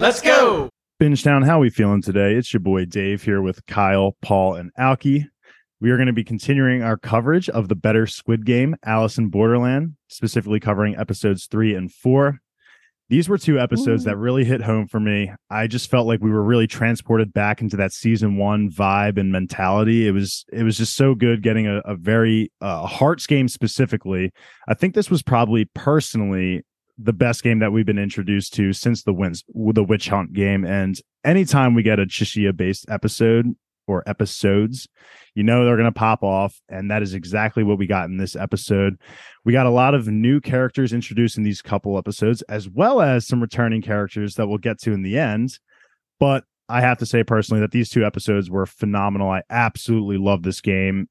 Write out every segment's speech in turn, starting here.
Let's go. Bingetown, how we feeling today? It's your boy Dave here with Kyle, Paul, and Alki. We are going to be continuing our coverage of the better Squid Game, Alice in Borderland, specifically covering episodes three and four. These were two episodes that really hit home for me. I just felt like we were really transported back into that season one vibe and mentality. It was it was just so good getting a, a very uh, Hearts game specifically. I think this was probably personally the best game that we've been introduced to since the wins the witch hunt game. And anytime we get a Chishiya based episode or episodes you know they're going to pop off. And that is exactly what we got in this episode. We got a lot of new characters introduced in these couple episodes as well as some returning characters that we'll get to in the end. But i have to say personally that these two episodes were phenomenal. I absolutely love this game.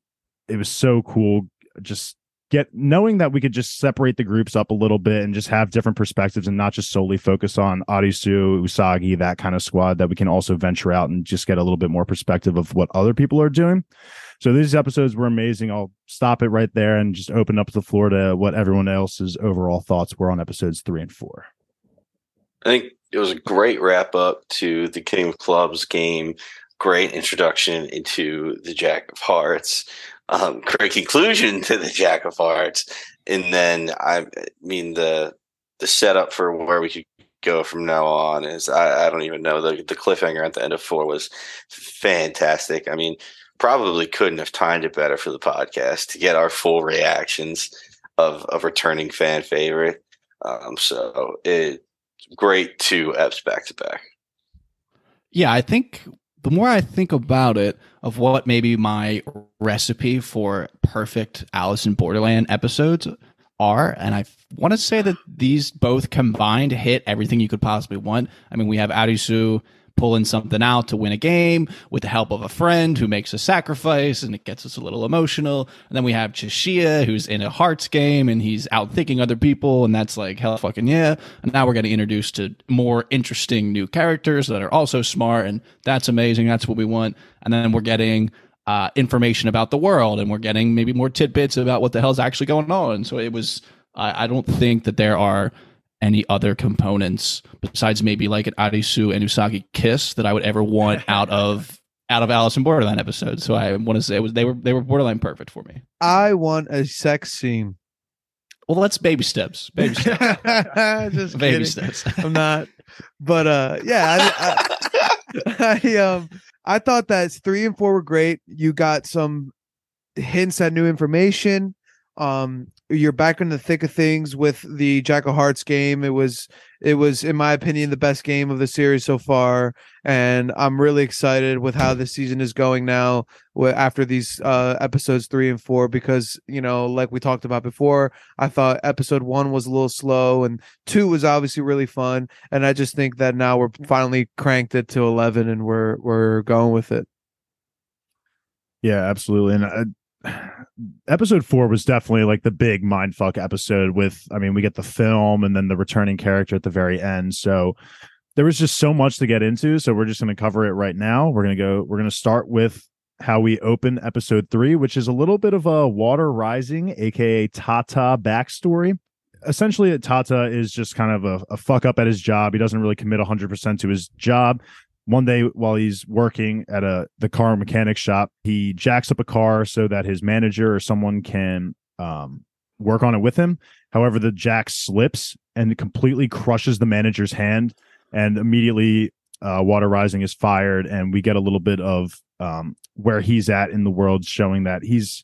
It was so cool just get knowing that we could just separate the groups up a little bit and just have different perspectives and not just solely focus on Arisu, Usagi, that kind of squad, that we can also venture out and just get a little bit more perspective of what other people are doing. So these episodes were amazing. I'll stop it right there and just open up the floor to what everyone else's overall thoughts were on episodes three and four. I think it was a great wrap up to the King of Clubs game. Great introduction into the Jack of Hearts um, great conclusion to the Jack of Hearts, and then I mean the the setup for where we could go from now on is I, I don't even know the the cliffhanger at the end of four was fantastic. I mean, probably couldn't have timed it better for the podcast to get our full reactions of of returning fan favorite. Um, so it great two eps back to back. Yeah, I think the more I think about it, of what maybe my recipe for perfect Alice in Borderland episodes are, and I want to say that these both combined hit everything you could possibly want. I mean, we have Arisu pulling something out to win a game with the help of a friend who makes a sacrifice and it gets us a little emotional. And then we have Chishiya who's in a hearts game and he's outthinking other people and that's like hell fucking yeah. And now we're getting introduced to more interesting new characters that are also smart and that's amazing. That's what we want. And then we're getting uh, information about the world and we're getting maybe more tidbits about what the hell's actually going on. So it was I, I don't think that there are any other components besides maybe like an Arisu and Usagi kiss that I would ever want out of out of Alice in Borderland episodes. So I want to say it was they were they were borderline perfect for me. I want a sex scene. Well, that's baby steps. Baby steps. Just baby kidding. steps. I'm not, but uh, yeah, I, I, I um, I thought that three and four were great. You got some hints at new information. Um, you're back in the thick of things with the Jack of Hearts game. It was, it was, in my opinion, the best game of the series so far, and I'm really excited with how the season is going now. After these uh, episodes three and four, because you know, like we talked about before, I thought episode one was a little slow, and two was obviously really fun, and I just think that now we're finally cranked it to eleven, and we're we're going with it. Yeah, absolutely. And uh, episode four was definitely like the big mindfuck episode. With, I mean, we get the film and then the returning character at the very end. So there was just so much to get into. So we're just going to cover it right now. We're going to go. We're going to start with how we open episode three, which is a little bit of a water rising, aka Tatta backstory. Essentially, Tatta is just kind of a, a fuck up at his job. He doesn't really commit 100% to his job one day while he's working at a the car mechanic shop he jacks up a car so that his manager or someone can um, work on it with him. However the jack slips and completely crushes the manager's hand and immediately uh, water rising is fired and we get a little bit of um, where he's at in the world showing that he's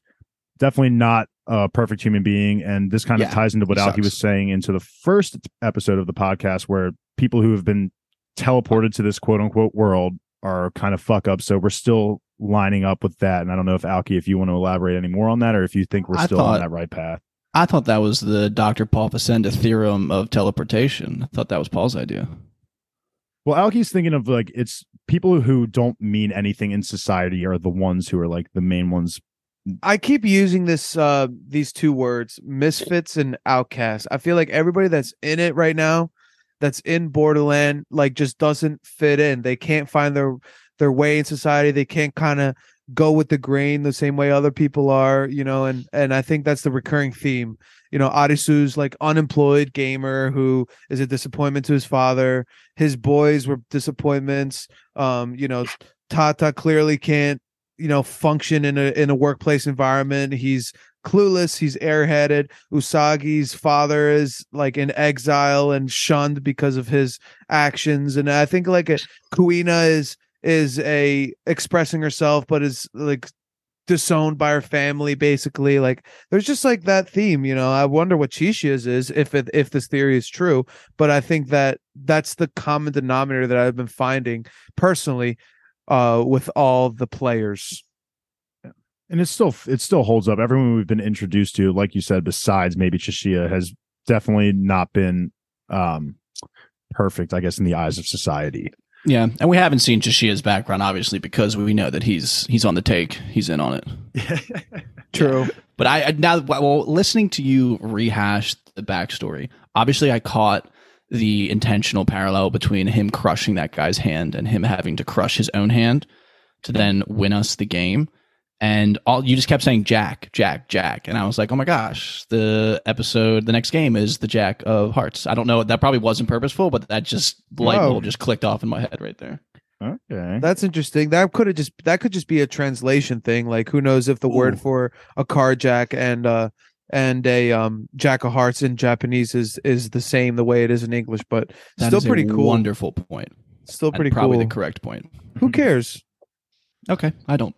definitely not a perfect human being and this kind of Yeah, ties into what he alki was saying into the first episode of the podcast where people who have been teleported to this quote unquote world are kind of fuck up. So we're still lining up with that. And I don't know if Alki, if you want to elaborate any more on that, or if you think we're I still on that right path. I thought that was the Dr. Paul Facenda theorem of teleportation. I thought that was Paul's idea. Well, Alki's thinking of like it's people who don't mean anything in society are the ones who are like the main ones. I keep using this uh these two words, misfits and outcasts. I feel like everybody that's in it right now, that's in Borderland, like just doesn't fit in. They can't find their their way in society. They can't kind of go with the grain the same way other people are, you know, and and I think that's the recurring theme. You know, Arisu's like unemployed gamer who is a disappointment to his father. His boys were disappointments. Um, you know, Tatta clearly can't, you know, function in a in a workplace environment. He's clueless. He's airheaded. Usagi's father is like in exile and shunned because of his actions. And I think like a, Kuina is is a expressing herself, but is like disowned by her family. Basically, like there's just like that theme. You know, I wonder what Chishiya's is is, if it, if this theory is true. But I think that that's the common denominator that I've been finding personally uh with all the players and it still it still holds up. Everyone we've been introduced to, like you said, besides maybe Chishiya, has definitely not been um perfect, I guess, in the eyes of society. Yeah, and we haven't seen Chishiya's background, obviously, because we know that he's he's on the take, he's in on it. True, but I now well, listening to you rehash the backstory, obviously, I caught the intentional parallel between him crushing that guy's hand and him having to crush his own hand to then win us the game and all you just kept saying Jack, Jack, Jack, and I was like, oh my gosh, the episode, the next game is the Jack of Hearts. I don't know, that probably wasn't purposeful, but that just light bulb just clicked off in my head right there. Okay, that's interesting. That could have just that could just be a translation thing. Like, who knows if the Ooh. word for a car jack and uh and a um jack of hearts in Japanese is is the same the way it is in English, but that still pretty cool. Wonderful point. Still pretty and probably cool. the correct point. Who cares? Okay, I don't.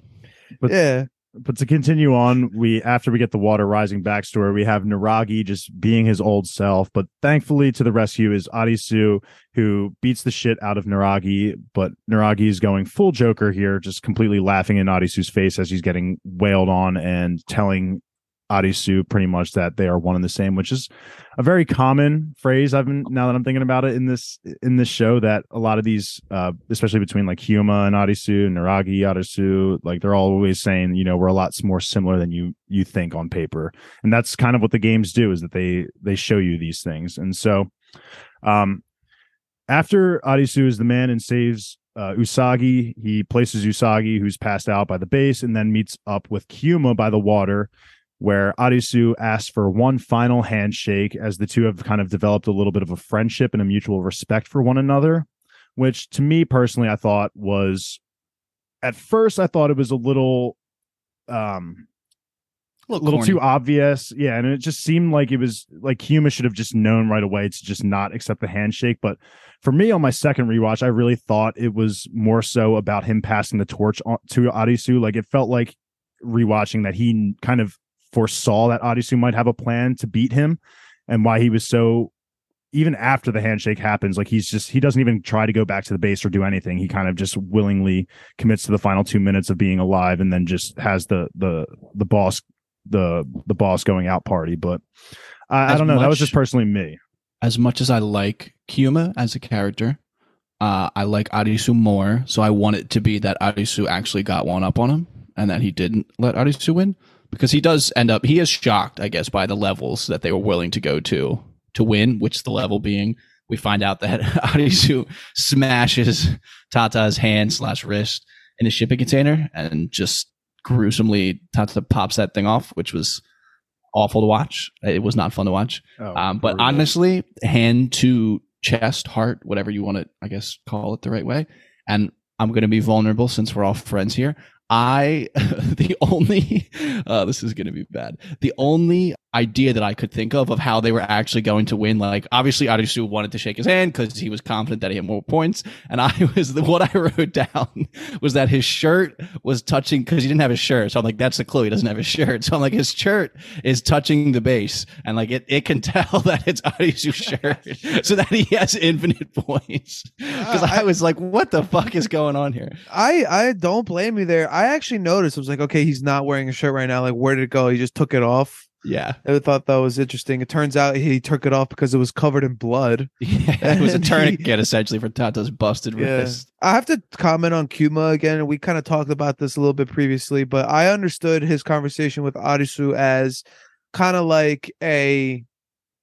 But yeah. But to continue on, we after we get the water rising backstory, we have Naragi just being his old self. But thankfully, to the rescue is Arisu, who beats the shit out of Naragi. But Naragi is going full Joker here, just completely laughing in Arisu's face as he's getting wailed on and telling Arisu pretty much that they are one and the same, which is a very common phrase. I've been now that I'm thinking about it in this in this show that a lot of these, uh, especially between like Kyuma and Arisu, Naragi, Arisu, like they're always saying, you know, we're a lot more similar than you you think on paper, and that's kind of what the games do is that they they show you these things, and so, um, after Arisu is the man and saves uh, Usagi. He places Usagi, who's passed out by the base, and then meets up with Kyuma by the water where Arisu asks for one final handshake as the two have kind of developed a little bit of a friendship and a mutual respect for one another, which to me personally, I thought was at first, I thought it was a little, um, a little, little too obvious. Yeah. And it just seemed like it was like Kyuma should have just known right away to just not accept the handshake. But for me, on my second rewatch, I really thought it was more so about him passing the torch on, to Arisu. Like it felt like rewatching that he kind of foresaw that Arisu might have a plan to beat him and why he was so even after the handshake happens like he's just he doesn't even try to go back to the base or do anything. He kind of just willingly commits to the final 2 minutes of being alive and then just has the the the boss the the boss going out party. But I, I don't know. Much, that was just personally me. as much as I like Kyuma as a character uh, I like Arisu more. So I want it to be that Arisu actually got one up on him and that he didn't let Arisu win because he does end up he is shocked i guess by the levels that they were willing to go to to win which the level being we find out that Arisu smashes Tatta's hand slash wrist in a shipping container and just gruesomely Tatta pops that thing off, which was awful to watch. It was not fun to watch. Oh, um, but honestly, hand to chest, heart, whatever you want to, I guess, call it the right way. And I'm going to be vulnerable since we're all friends here. I the only uh, this is going to be bad. The only idea that I could think of of how they were actually going to win, like obviously Arisu wanted to shake his hand because he was confident that he had more points, and I was the what I wrote down was that his shirt was touching because he didn't have his shirt. So I'm like, that's the clue. He doesn't have his shirt. So I'm like, his shirt is touching the base, and like it it can tell that it's Arisu's shirt, so that he has infinite points. Because uh, I, I was like, what the fuck is going on here? I I don't blame you there. I actually noticed. I was like, okay, he's not wearing a shirt right now. Like, where did it go? He just took it off. Yeah, I thought that was interesting. It turns out he took it off because it was covered in blood. Yeah, it was a tourniquet essentially for Tatta's busted yeah. wrist. I have to comment on Kuma again. We kind of talked about this a little bit previously, but I understood his conversation with Arisu as kind of like a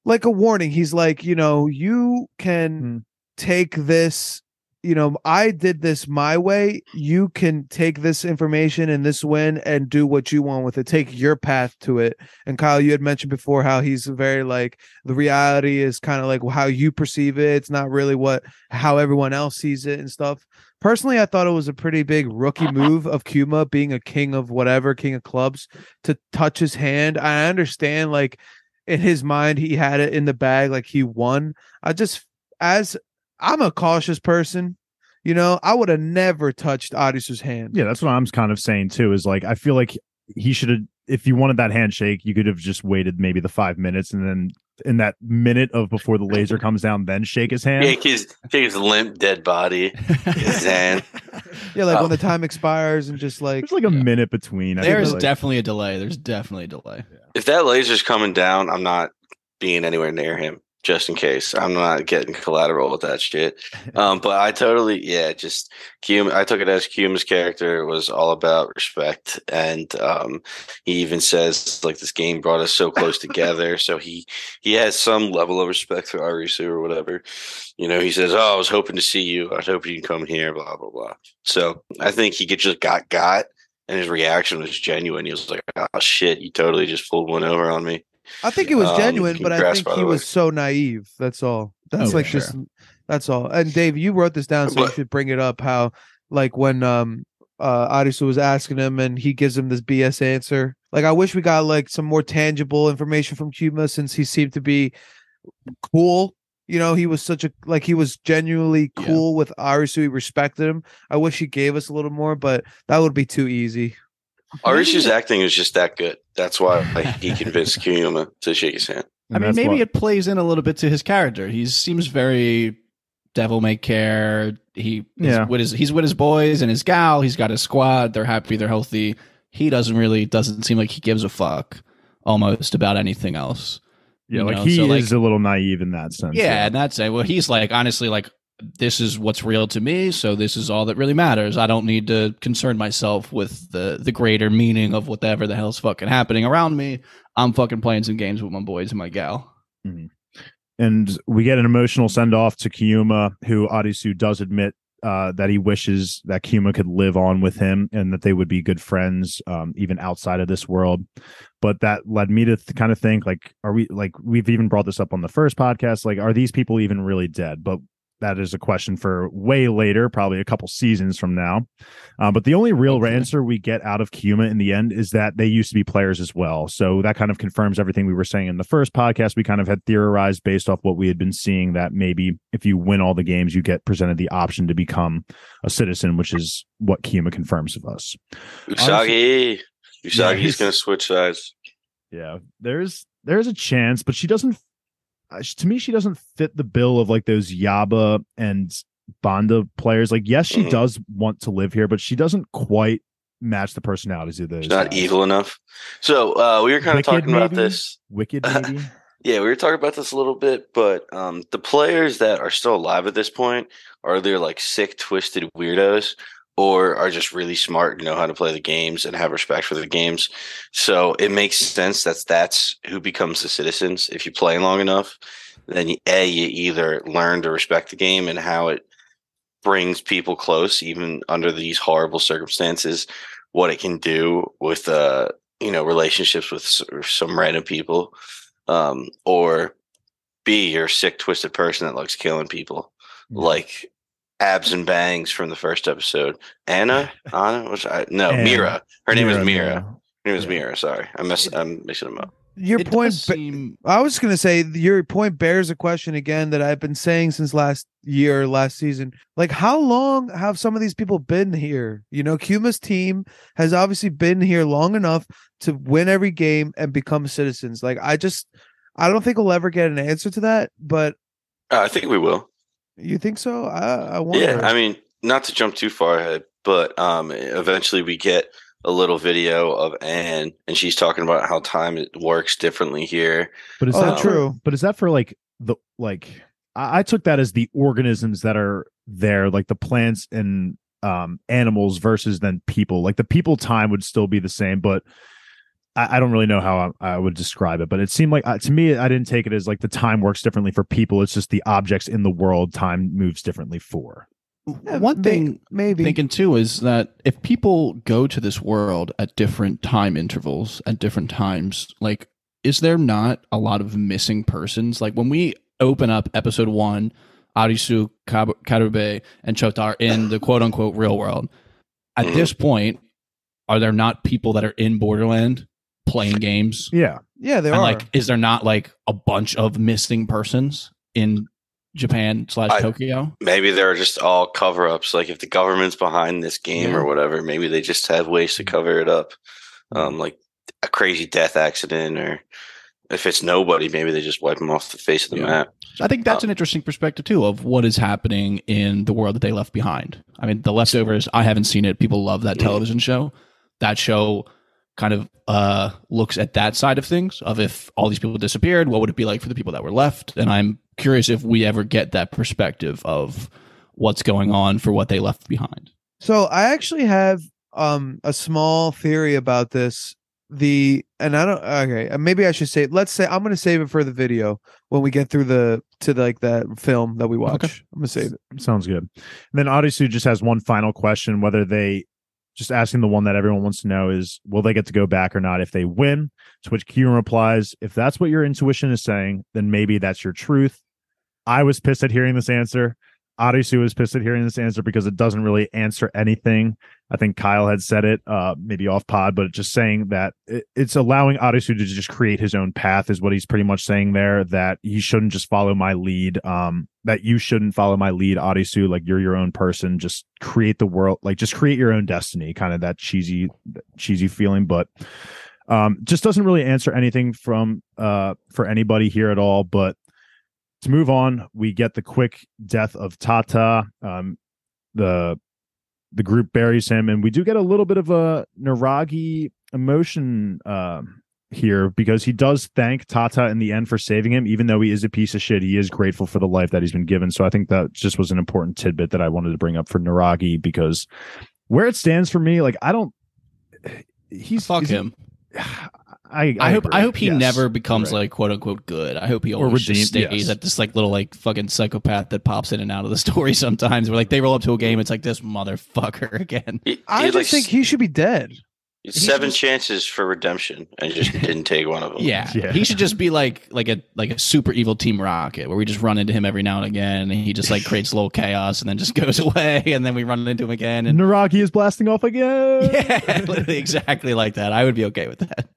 like a warning. He's like, you know, you can mm. take this you know, I did this my way. You can take this information and this win and do what you want with it. Take your path to it. And Kyle, you had mentioned before how he's very like the reality is kind of like how you perceive it. It's not really what how everyone else sees it and stuff. Personally, I thought it was a pretty big rookie move of Kuma being a king of whatever, king of clubs, to touch his hand. I understand, like in his mind, he had it in the bag, like he won. I just, as I'm a cautious person, you know, I would have never touched Arisu's hand. Yeah, that's what I'm kind of saying too. Is like I feel like he should have. If you wanted that handshake, you could have just waited maybe the five minutes and then in that minute of before the laser comes down, then shake his hand. Take his take his limp dead body. His hand. Yeah, like Oh. when the oh. time expires and just like There's like a Yeah. minute between. I There's like. definitely a delay. There's definitely a delay. If that laser's coming down, I'm not being anywhere near him. Just in case, I'm not getting collateral with that shit. Um, but I totally, yeah, just Cume. I took it as Cume's character was all about respect, and um, he even says like this game brought us so close together. So he he has some level of respect for Arisu or whatever. You know, he says, "Oh, I was hoping to see you. I was hoping you'd come here." Blah blah blah. So I think he just got got, and his reaction was genuine. He was like, "Oh shit, you totally just pulled one over on me." I think it was Um, genuine, but I think he was so naive. That's all. That's Oh, like sure. just that's all. And Dave, you wrote this down, so you should bring it up. How like when um uh Arisu was asking him and he gives him this BS answer. Like I wish we got like some more tangible information from Cuba since he seemed to be cool. You know, he was such a like he was genuinely Yeah. cool with Arisu. He respected him. I wish he gave us a little more, but that would be too easy. Arisu's acting is just that good. That's why like, he convinced Kyuma to shake his hand. I mean, maybe what- it plays in a little bit to his character. He seems very devil may care. He is Yeah. with his he's with his boys and his gal. He's got his squad. They're happy. They're healthy. He doesn't really doesn't seem like he gives a fuck almost about anything else. yeah, you like know, he so, like- is a little naive in that sense. Yeah, and that's it. Well, he's like honestly like this is what's real to me, so this is all that really matters. I don't need to concern myself with the the greater meaning of whatever the hell's fucking happening around me. I'm fucking playing some games with my boys and my gal. and we get an emotional send off to Kyuma, who Arisu does admit uh, that he wishes that Kyuma could live on with him and that they would be good friends, um, even outside of this world. But that led me to th- kind of think, like, are we like we've even brought this up on the first podcast? Like, are these people even really dead? But that is a question for way later, probably a couple seasons from now. Uh, but the only real Hopefully. answer we get out of Kyuma in the end is that they used to be players as well. So that kind of confirms everything we were saying in the first podcast. We kind of had theorized based off what we had been seeing that maybe if you win all the games, you get presented the option to become a citizen, which is what Kyuma confirms of us. Usagi. Usagi's he's- gonna switch sides. Yeah, there's there's a chance, but she doesn't. Uh, To me, she doesn't fit the bill of like those Yaba and Banda players. Like, yes, she Mhm. does want to live here, but she doesn't quite match the personalities of those. She's not guys. evil enough. So uh, we were kind of Wicked, talking about this. Wicked, maybe. Yeah, we were talking about this a little bit, but um, the players that are still alive at this point are either like sick, twisted weirdos or are just really smart and know how to play the games and have respect for the games. So it makes sense that that's who becomes the citizens. If you play long enough, then you, A, you either learn to respect the game and how it brings people close, even under these horrible circumstances, what it can do with, uh, you know, relationships with some random people um, or B, you're a sick, twisted person that likes killing people, like abs and bangs from the first episode. Anna, Anna, was I? No, Anna. Mira. Her name is Mira, Mira. Mira. Her name is Yeah. Mira. Sorry, I mess. I'm mixing them up. Your It point seem I was gonna say your point bears a question again that I've been saying since last year, last season. Like, how long have some of these people been here? You know, Kuma's team has obviously been here long enough to win every game and become citizens. Like, I just, I don't think we'll ever get an answer to that. But Uh, I think we will. You think so? I, I wonder. Yeah, I mean, not to jump too far ahead, but um, eventually we get a little video of Ann, and she's talking about how time it works differently here. But is Oh, that true. But is that for like the like? I, I took that as the organisms that are there, like the plants and um animals versus then people. Like the people time would still be the same, but I, I don't really know how I, I would describe it. But it seemed like uh, to me, I didn't take it as like the time works differently for people. It's just the objects in the world time moves differently for. Yeah, One may- thing maybe. thinking too is that if people go to this world at different time intervals at different times like is there not a lot of missing persons like when we open up episode one arisu Kab- karube and chota in the quote unquote real world at this point are there not people that are in borderland playing games Yeah. yeah, they and are. like is there not like a bunch of missing persons in japan slash tokyo Maybe they're just all cover ups. Like if the government's behind this game Yeah. or whatever, maybe they just have ways to cover it up. Um, like a crazy death accident, or if it's nobody, maybe they just wipe them off the face of the Yeah. map. I think that's Um, an interesting perspective too of what is happening in the world that they left behind. I mean, The Leftovers, I haven't seen it. People love that Mhm. television show. That show kind of uh looks at that side of things of if all these people disappeared, what would it be like for the people that were left? And I'm curious if we ever get that perspective of what's going on for what they left behind. So I actually have um a small theory about this. The and I don't okay, uh, maybe I should say let's say I'm gonna save it for the video when we get through the to like that film that we watch. Okay. I'm gonna save it. Sounds good. And then Arisu just has one final question whether they just asking the one that everyone wants to know is will they get to go back or not if they win? To which Kieran replies, if that's what your intuition is saying, then maybe that's your truth. I was pissed at hearing this answer. Arisu was pissed at hearing this answer because it doesn't really answer anything. I think Kyle had said it, uh, maybe off pod, but just saying that it, it's allowing Arisu to just create his own path is what he's pretty much saying there. That he shouldn't just follow my lead. Um, that you shouldn't follow my lead, Arisu. Like you're your own person. Just create the world. Like just create your own destiny. Kind of that cheesy, cheesy feeling, but um, just doesn't really answer anything from uh for anybody here at all. But to move on, we get the quick death of Tatta. Um, the the group buries him, and we do get a little bit of a Naragi emotion um, here because he does thank Tatta in the end for saving him, even though he is a piece of shit. He is grateful for the life that he's been given. So I think that just was an important tidbit that I wanted to bring up for Naragi because where it stands for me, like I don't. He's Fuck him. I, I, hope agree. I hope he Yes. never becomes Right. like quote unquote good. I hope he Or always just redeemed, stays yes. at this like little like fucking psychopath that pops in and out of the story sometimes. Where like they roll up to a game, it's like this motherfucker again. He, I he had, just like think he should be dead. seven just- chances for redemption and just didn't take one of them. Yeah. Yeah. he should just be like like a like a super evil Team Rocket, where we just run into him every now and again, and he just like creates a little chaos and then just goes away, and then we run into him again, and Naragi is blasting off again. yeah, exactly like that. I would be okay with that.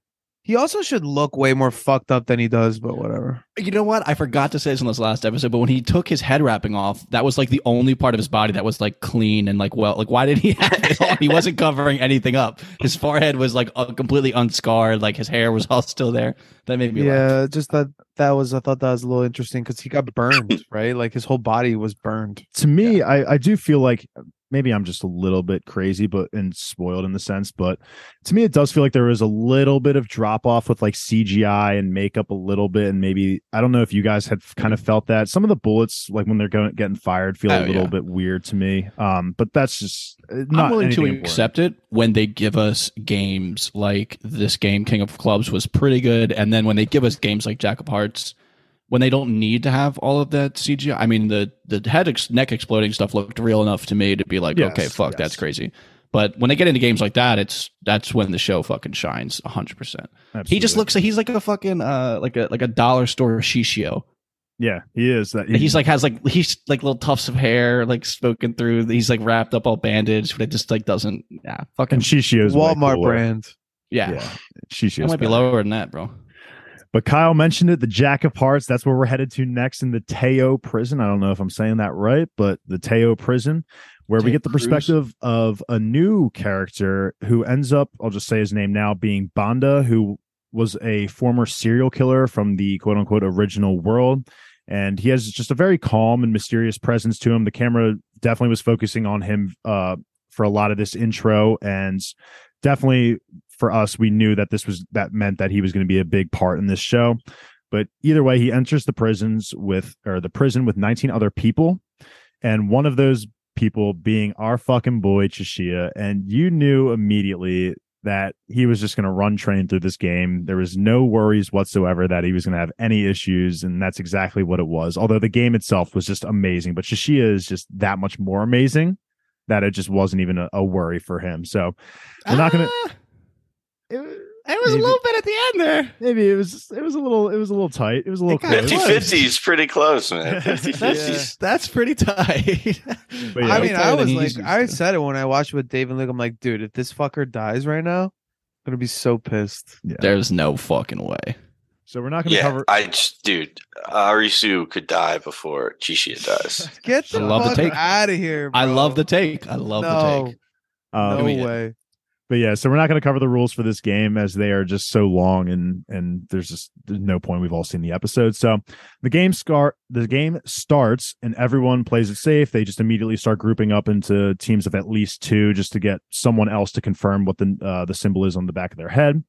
He also should look way more fucked up than he does, but whatever. You know what? I forgot to say this in this last episode, but when he took his head wrapping off, that was like the only part of his body that was like clean and like well. Like, why did he have it on? He wasn't covering anything up. His forehead was like uh, completely unscarred. Like his hair was all still there. That made me laugh. Yeah, just that that was I thought that was a little interesting because he got burned, right? Like his whole body was burned. to me, I, I do feel like maybe I'm just a little bit crazy, but and spoiled in the sense. But to me, it does feel like there was a little bit of drop off with like CGI and makeup a little bit, and maybe I don't know if you guys had kind of felt that. Some of the bullets, like when they're going getting fired, feel Oh, a little yeah. bit weird to me. Um, but that's just uh, not I'm willing to important. accept it when they give us games like this game, King of Clubs, was pretty good, and then when they give us games like Jack of Hearts, when they don't need to have all of that CGI. I mean, the the head ex- neck exploding stuff looked real enough to me to be like, Yes, okay, fuck, yes. that's crazy. But when they get into games like that, it's that's when the show fucking shines hundred percent. He just looks like he's like a fucking uh like a like a dollar store shishio. yeah, he is that. He's like has like he's like little tufts of hair like spoken through. He's like wrapped up all bandaged, but it just like doesn't. Yeah, fucking and Shishio's Walmart cooler. brand. yeah. Yeah, Shishio's It might be lower than that, bro. But Kyle mentioned it, the Jack of Hearts. That's where we're headed to next in the Teo prison. I don't know if I'm saying that right, but the Teo prison, where we get the Cruz. perspective of a new character who ends up, I'll just say his name now, being Banda, who was a former serial killer from the quote unquote original world. And he has just a very calm and mysterious presence to him. The camera definitely was focusing on him uh, for a lot of this intro. And definitely for us, we knew that this was that meant that he was going to be a big part in this show. But either way, he enters the prisons with or the prison with 19 other people, and one of those people being our fucking boy Chishiya. And you knew immediately that he was just going to run train through this game. There was no worries whatsoever that he was going to have any issues, and that's exactly what it was. Although the game itself was just amazing, but Chishiya is just that much more amazing that it just wasn't even a, a worry for him. So we're not going Ah, to. It was Maybe. a little bit at the end there. Maybe it was it was a little it was a little tight. It was a little It 50 50 is pretty close, man. 50 That's 50. that's pretty tight. Yeah. I mean, I was like, I to. said it when I watched it with Dave and Luke. I'm like, dude, if this fucker dies right now, I'm gonna be so pissed. Yeah. There's no fucking way. So we're not going to Yeah, cover. I just, dude, Arisu could die before Chishiya dies. Get I the love the fuck take. out of here. I love the take. I love no, the take. um, no way. But yeah, so we're not going to cover the rules for this game as they are just so long and and there's just there's no point. We've all seen the episode. So the game start the game starts and everyone plays it safe. They just immediately start grouping up into teams of at least two just to get someone else to confirm what the uh, the symbol is on the back of their head.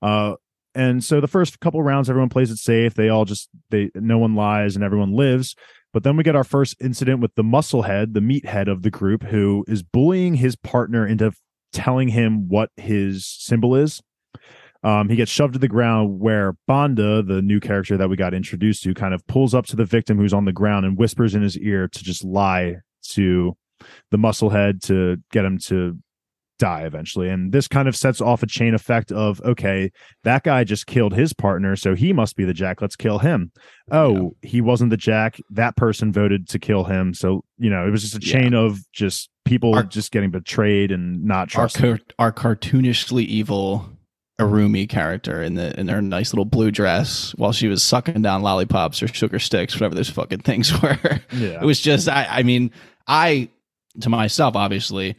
Uh, and so the first couple rounds, everyone plays it safe. They all just they no one lies and everyone lives. But then we get our first incident with the musclehead, the meathead of the group, who is bullying his partner into telling him what his symbol is. Um, he gets shoved to the ground where Banda, the new character that we got introduced to, kind of pulls up to the victim who's on the ground and whispers in his ear to just lie to the musclehead to get him to die eventually. And this kind of sets off a chain effect of okay, that guy just killed his partner, so he must be the Jack. Let's kill him. Oh, he wasn't the Jack. That person voted to kill him. So, you know, it was just a Yeah. chain of just people Our- just getting betrayed and not Our our cartoonishly evil Arumi character in the in her nice little blue dress while she was sucking down lollipops or sugar sticks, whatever those fucking things were. yeah. It was just I I mean, I to myself obviously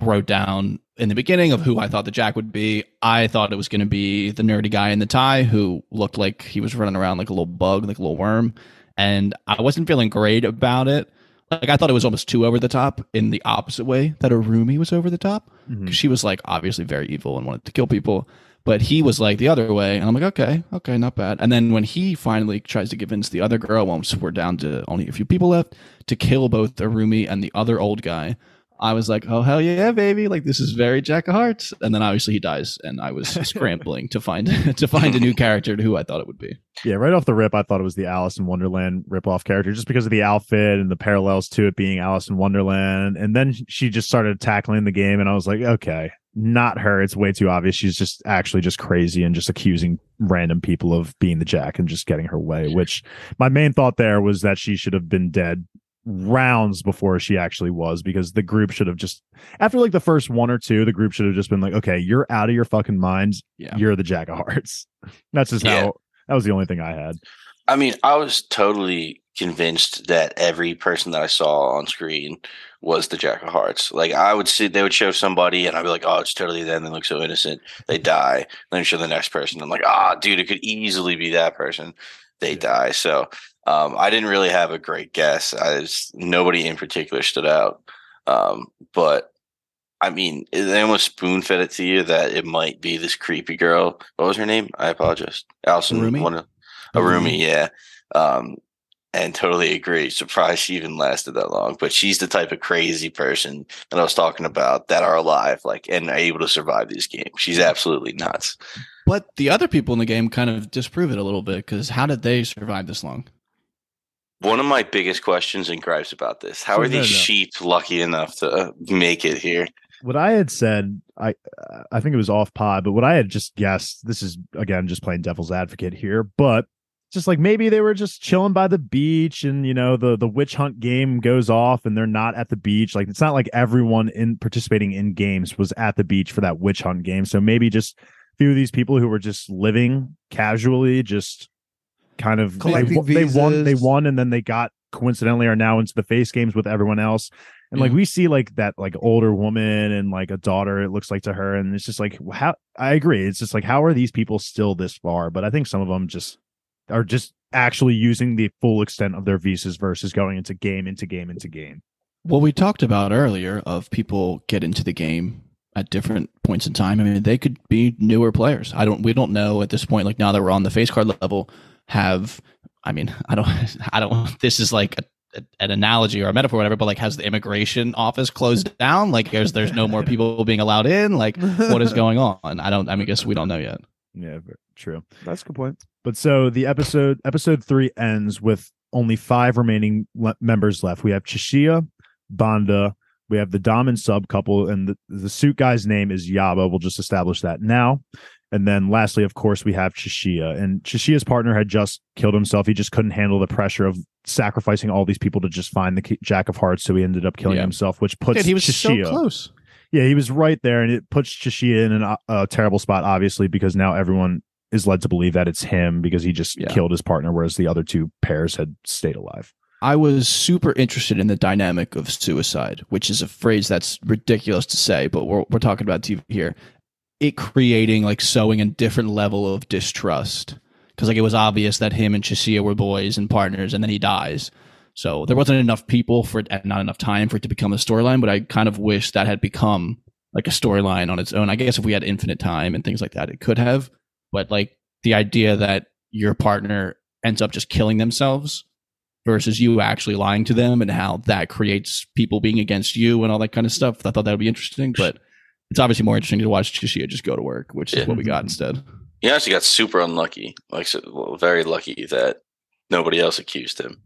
wrote down in the beginning of who I thought the Jack would be. I thought it was going to be the nerdy guy in the tie who looked like he was running around like a little bug, like a little worm, and I wasn't feeling great about it. Like I thought it was almost too over the top in the opposite way that Arumi was over the top mm-hmm. because she was like obviously very evil and wanted to kill people. But he was like the other way, and I'm like, okay, okay, not bad. And then when he finally tries to convince the other girl, once we're down to only a few people left, to kill both Arumi and the other old guy, I was like, oh hell yeah, baby! Like this is very Jack of Hearts. And then obviously he dies, and I was scrambling to find to find a new character to who I thought it would be. Yeah, right off the rip, I thought it was the Alice in Wonderland ripoff character just because of the outfit and the parallels to it being Alice in Wonderland. And then she just started tackling the game, and I was like, okay, not her. It's way too obvious. She's just actually just crazy and just accusing random people of being the Jack and just getting her way. Which my main thought there was that she should have been dead rounds before she actually was because the group should have just after like the first one or two the group should have just been like okay you're out of your fucking minds Yeah. you're the jack of hearts that's just Yeah. how that was the only thing I had. I mean, I was totally convinced that every person that I saw on screen was the Jack of Hearts. Like I would see, they would show somebody, and I'd be like, "Oh, it's totally them. They look so innocent." They die. Then show the next person. I'm like, "Ah, dude, it could easily be that person." They Yeah. die. So um, I didn't really have a great guess. I just, nobody in particular stood out. Um, but I mean, they almost spoon fed it to you that it might be this creepy girl. What was her name? I apologize. Allison. Arumi? One a Arumi, yeah. Um, and totally agree. Surprised she even lasted that long. But she's the type of crazy person that I was talking about that are alive, like, and are able to survive these games. She's absolutely nuts. But the other people in the game kind of disprove it a little bit because how did they survive this long? One of my biggest questions and gripes about this: How are no, these no. sheep lucky enough to make it here? What I had said, I I think it was off pod, but what I had just guessed, this is again just playing devil's advocate here, but just like maybe they were just chilling by the beach and you know the the witch hunt game goes off and they're not at the beach like it's not like everyone in participating in games was at the beach for that witch hunt game so maybe just a few of these people who were just living casually just kind of they, Collecting they won they won and then they got coincidentally are now into the face games with everyone else and like Yeah. we see like that like older woman and like a daughter it looks like to her and it's just like how i agree it's just like how are these people still this far but i think some of them just are just actually using the full extent of their visas versus going into game into game into game What we talked about earlier of people get into the game at different points in time. I mean, they could be newer players. I don't. We don't know at this point. Like now that we're on the face card level, have I mean, I don't. I don't. This is like a, an analogy or a metaphor, or whatever, but like, has the immigration office closed down? Like, there's there's no more people being allowed in. Like, what is going on? I don't. I mean, I guess we don't know yet. Yeah, true. That's a good point. But so the episode episode three ends with only five remaining le- members left. We have Chishiya, Banda. We have the Dom and Sub couple, and the, the suit guy's name is Yaba. We'll just establish that now. And then lastly, of course, we have Chishiya. And Chishiya's partner had just killed himself. He just couldn't handle the pressure of sacrificing all these people to just find the Jack of Hearts. So he ended up killing Yeah. himself, which puts Dude, he was Chishiya. so close. Yeah, he was right there, and it puts Chishiya in an, uh, a terrible spot, obviously, because now everyone is led to believe that it's him because he just Yeah. killed his partner, whereas the other two pairs had stayed alive. I was super interested in the dynamic of suicide, which is a phrase that's ridiculous to say, but we're, we're talking about TV here. It creating like sowing a different level of distrust because like it was obvious that him and Chishiya were boys and partners, and then he dies. So there wasn't enough people for it, and not enough time for it to become a storyline. But I kind of wish that had become like a storyline on its own. I guess if we had infinite time and things like that, it could have. But like the idea that your partner ends up just killing themselves versus you actually lying to them and how that creates people being against you and all that kind of stuff. I thought that would be interesting, but it's obviously more interesting to watch Chishiya just go to work, which is Yeah. what we got instead. He actually got super unlucky, like so, well, very lucky that nobody else accused him.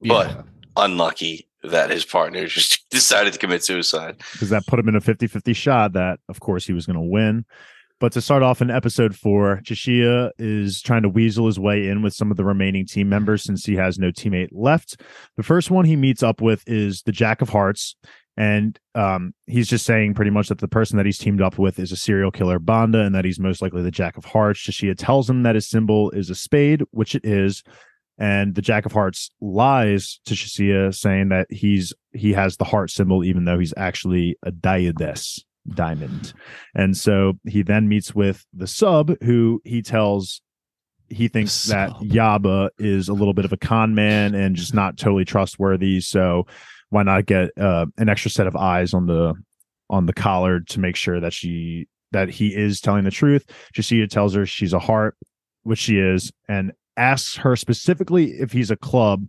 But- Unlucky that his partner just decided to commit suicide. because that put him in a 50 50 shot that, of course, he was going to win. But to start off in episode four, Chishiya is trying to weasel his way in with some of the remaining team members since he has no teammate left. The first one he meets up with is the Jack of Hearts. And um, he's just saying pretty much that the person that he's teamed up with is a serial killer, Banda, and that he's most likely the Jack of Hearts. Chishiya tells him that his symbol is a spade, which it is. And the Jack of Hearts lies to Chishiya, saying that he's he has the heart symbol, even though he's actually a diades diamond. And so he then meets with the sub, who he tells he thinks that. Yaba is a little bit of a con man and just not totally trustworthy. So why not get uh, an extra set of eyes on the on the collar to make sure that she that he is telling the truth. Chishiya tells her she's a heart, which she is, and asks her specifically if he's a club,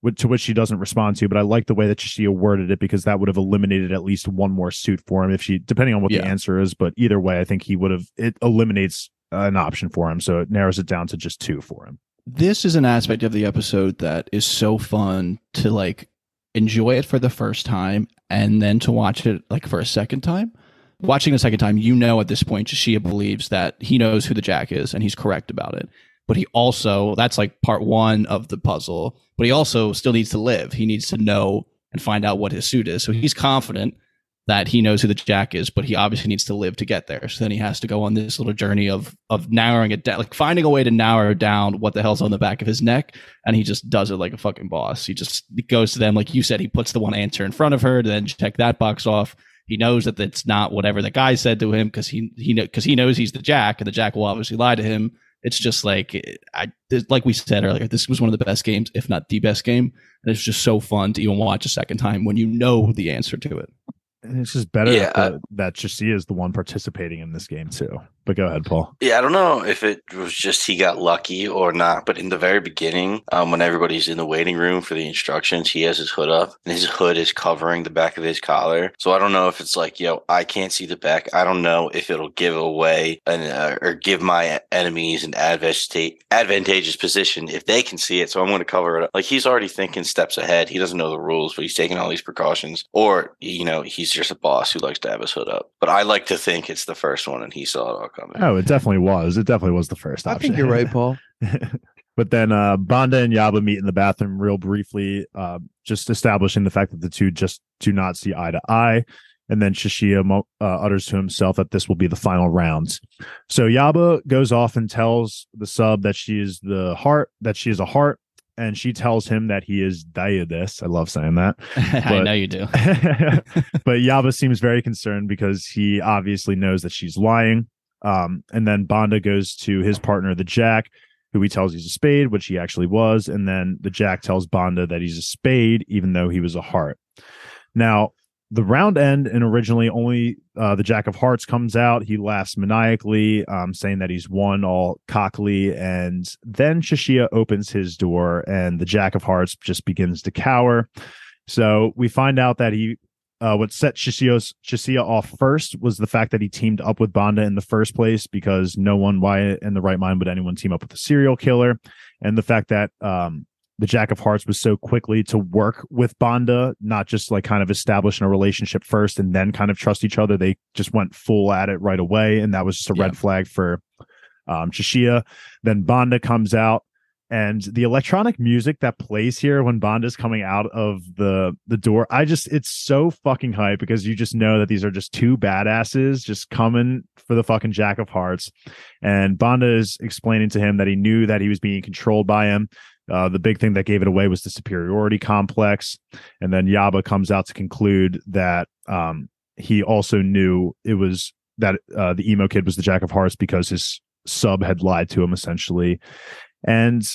which, to which she doesn't respond to. But I like the way that Chishiya worded it because that would have eliminated at least one more suit for him if she, depending on what the answer is. But either way, I think he would have. It eliminates an option for him, so it narrows it down to just two for him. this is an aspect of the episode that is so fun to like enjoy it for the first time and then to watch it like for a second time. Watching the second time, you know at this point Shia believes that he knows who the Jack is and he's correct about it. But he also that's like part one of the puzzle. But he also still needs to live. He needs to know and find out what his suit is. So he's confident that he knows who the Jack is, but he obviously needs to live to get there. So then he has to go on this little journey of of narrowing it down, like finding a way to narrow down what the hell's on the back of his neck, and he just does it like a fucking boss. He just goes to them, like you said, he puts the one answer in front of her, then check that box off. He knows that it's not whatever the guy said to him because he he because he knows he's the Jack, and the Jack will obviously lie to him. It's just like I like we said earlier, this was one of the best games, if not the best game, and it's just so fun to even watch a second time when you know the answer to it. And it's just better Yeah, that, the, that is the one participating in this game too. But go ahead, Paul. Yeah, I don't know if it was just he got lucky or not, but in the very beginning, um, when everybody's in the waiting room for the instructions, he has his hood up and his hood is covering the back of his collar. So I don't know if it's like, yo, I can't see the back. I don't know if it'll give away an, uh, or give my enemies an advantageous position if they can see it. So I'm going to cover it up. Like he's already thinking steps ahead. He doesn't know the rules, but he's taking all these precautions. Or, you know, he's just a boss who likes to have his hood up. But I like to think it's the first one and he saw it all coming. Oh, it definitely was. It definitely was the first I option. think you're right, Paul. but then uh, Banda and Yaba meet in the bathroom real briefly, uh, just establishing the fact that the two just do not see eye to eye. And then Chishiya mo- uh, utters to himself that this will be the final round. So Yaba goes off and tells the sub that she is the heart, that she is a heart, and she tells him that he is Diadis. I love saying that. I know you do. but Yaba seems very concerned because he obviously knows that she's lying. Um, and then Banda goes to his partner, the Jack, who he tells he's a spade, which he actually was. And then the Jack tells Banda that he's a spade, even though he was a heart. Now, the round end and originally only uh, the Jack of Hearts comes out. He laughs maniacally, um, saying that he's won all cockily. And then Chishiya opens his door and the Jack of Hearts just begins to cower. So we find out that he, uh, what set Chishiya off first was the fact that he teamed up with Banda in the first place because no one, why in the right mind would anyone team up with a serial killer? And the fact that um, the Jack of Hearts was so quickly to work with Banda, not just like kind of establishing a relationship first and then kind of trust each other. They just went full at it right away. And that was just a Yeah. red flag for um Chishiya. Then Banda comes out and the electronic music that plays here when Bond is coming out of the the door, I just it's so fucking hype because you just know that these are just two badasses just coming for the fucking Jack of Hearts. And Banda is explaining to him that he knew that he was being controlled by him. Uh, the big thing that gave it away was the superiority complex. And then Yaba comes out to conclude that um, he also knew it was that uh, the emo kid was the Jack of Hearts because his sub had lied to him essentially. And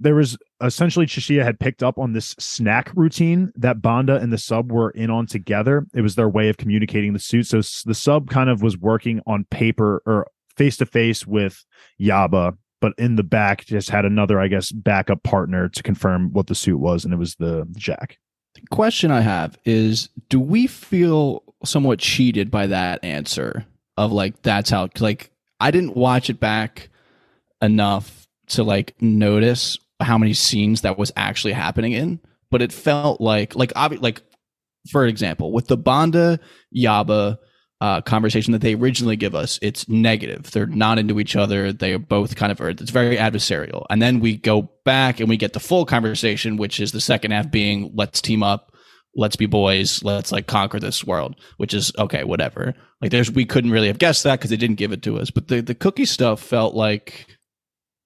there was essentially Chishiya had picked up on this snack routine that Banda and the sub were in on together. It was their way of communicating the suit. So the sub kind of was working on paper or face to face with Yaba, but in the back just had another, I guess, backup partner to confirm what the suit was, and it was the Jack. question I have is do we feel somewhat cheated by that answer of like that's how like I didn't watch it back enough to like notice how many scenes that was actually happening in but it felt like like obvi- like for example with the Banda Yaba uh, conversation that they originally give us, it's negative. They're not into each other. They are both kind of, it's very adversarial. And then we go back and we get the full conversation, which is the second half being let's team up, let's be boys, let's like conquer this world, which is okay, whatever. Like there's, we couldn't really have guessed that because they didn't give it to us. But the, the cookie stuff felt like,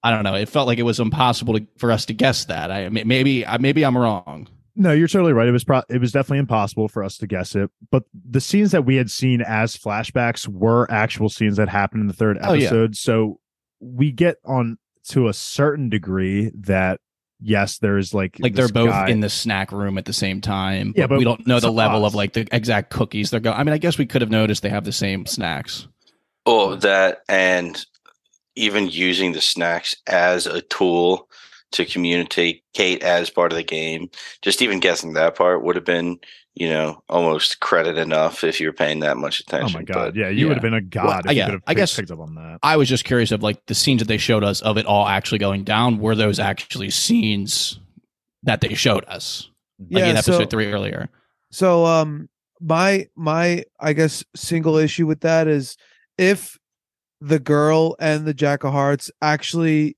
I don't know, it felt like it was impossible to, for us to guess that. I mean, maybe, I- maybe I'm wrong. No, you're totally right. It was pro- it was definitely impossible for us to guess it. But the scenes that we had seen as flashbacks were actual scenes that happened in the third Oh, yeah. episode. So we get on to a certain degree that yes, there is like like they're both guy- in the snack room at the same time. Yeah, but, but we don't know the level us- of like the exact cookies they're going. I mean, I guess we could have noticed they have the same snacks. Oh, that and even using the snacks as a tool to communicate Kate as part of the game. Just even guessing that part would have been, you know, almost credit enough if you were paying that much attention. Oh my god! But yeah, you yeah. would have been a god Well, if you could have I guess- picked up on that. I was just curious of like the scenes that they showed us of it all actually going down. Were those actually scenes that they showed us, like in episode so, three earlier? So um my my I guess single issue with that is if the girl and the Jack of Hearts actually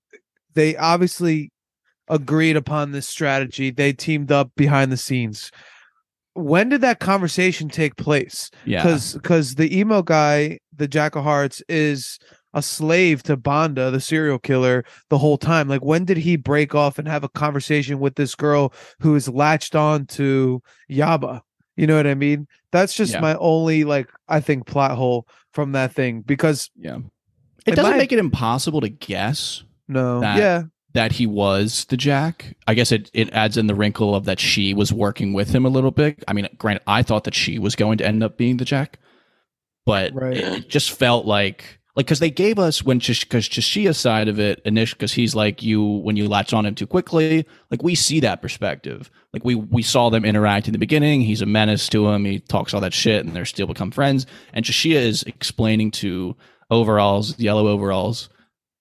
they obviously agreed upon this strategy. They teamed up behind the scenes. When did that conversation take place? Yeah, because because the emo guy, the Jack of Hearts, is a slave to Banda, the serial killer, the whole time. Like, when did he break off and have a conversation with this girl who is latched on to Yaba? You know what I mean? That's just Yeah. my only like I think plot hole from that thing because yeah. It doesn't my- make it impossible to guess no, That- yeah, that he was the Jack. I guess it, it adds in the wrinkle of that she was working with him a little bit. I mean, granted, I thought that she was going to end up being the Jack, but right. Yeah. it just felt like like because they gave us when because Chishiya's side of it initially because he's like you when you latch on him too quickly like we see that perspective. Like we we saw them interact in the beginning. He's a menace to him. He talks all that shit and they're still become friends. And Chishiya is explaining to overalls yellow overalls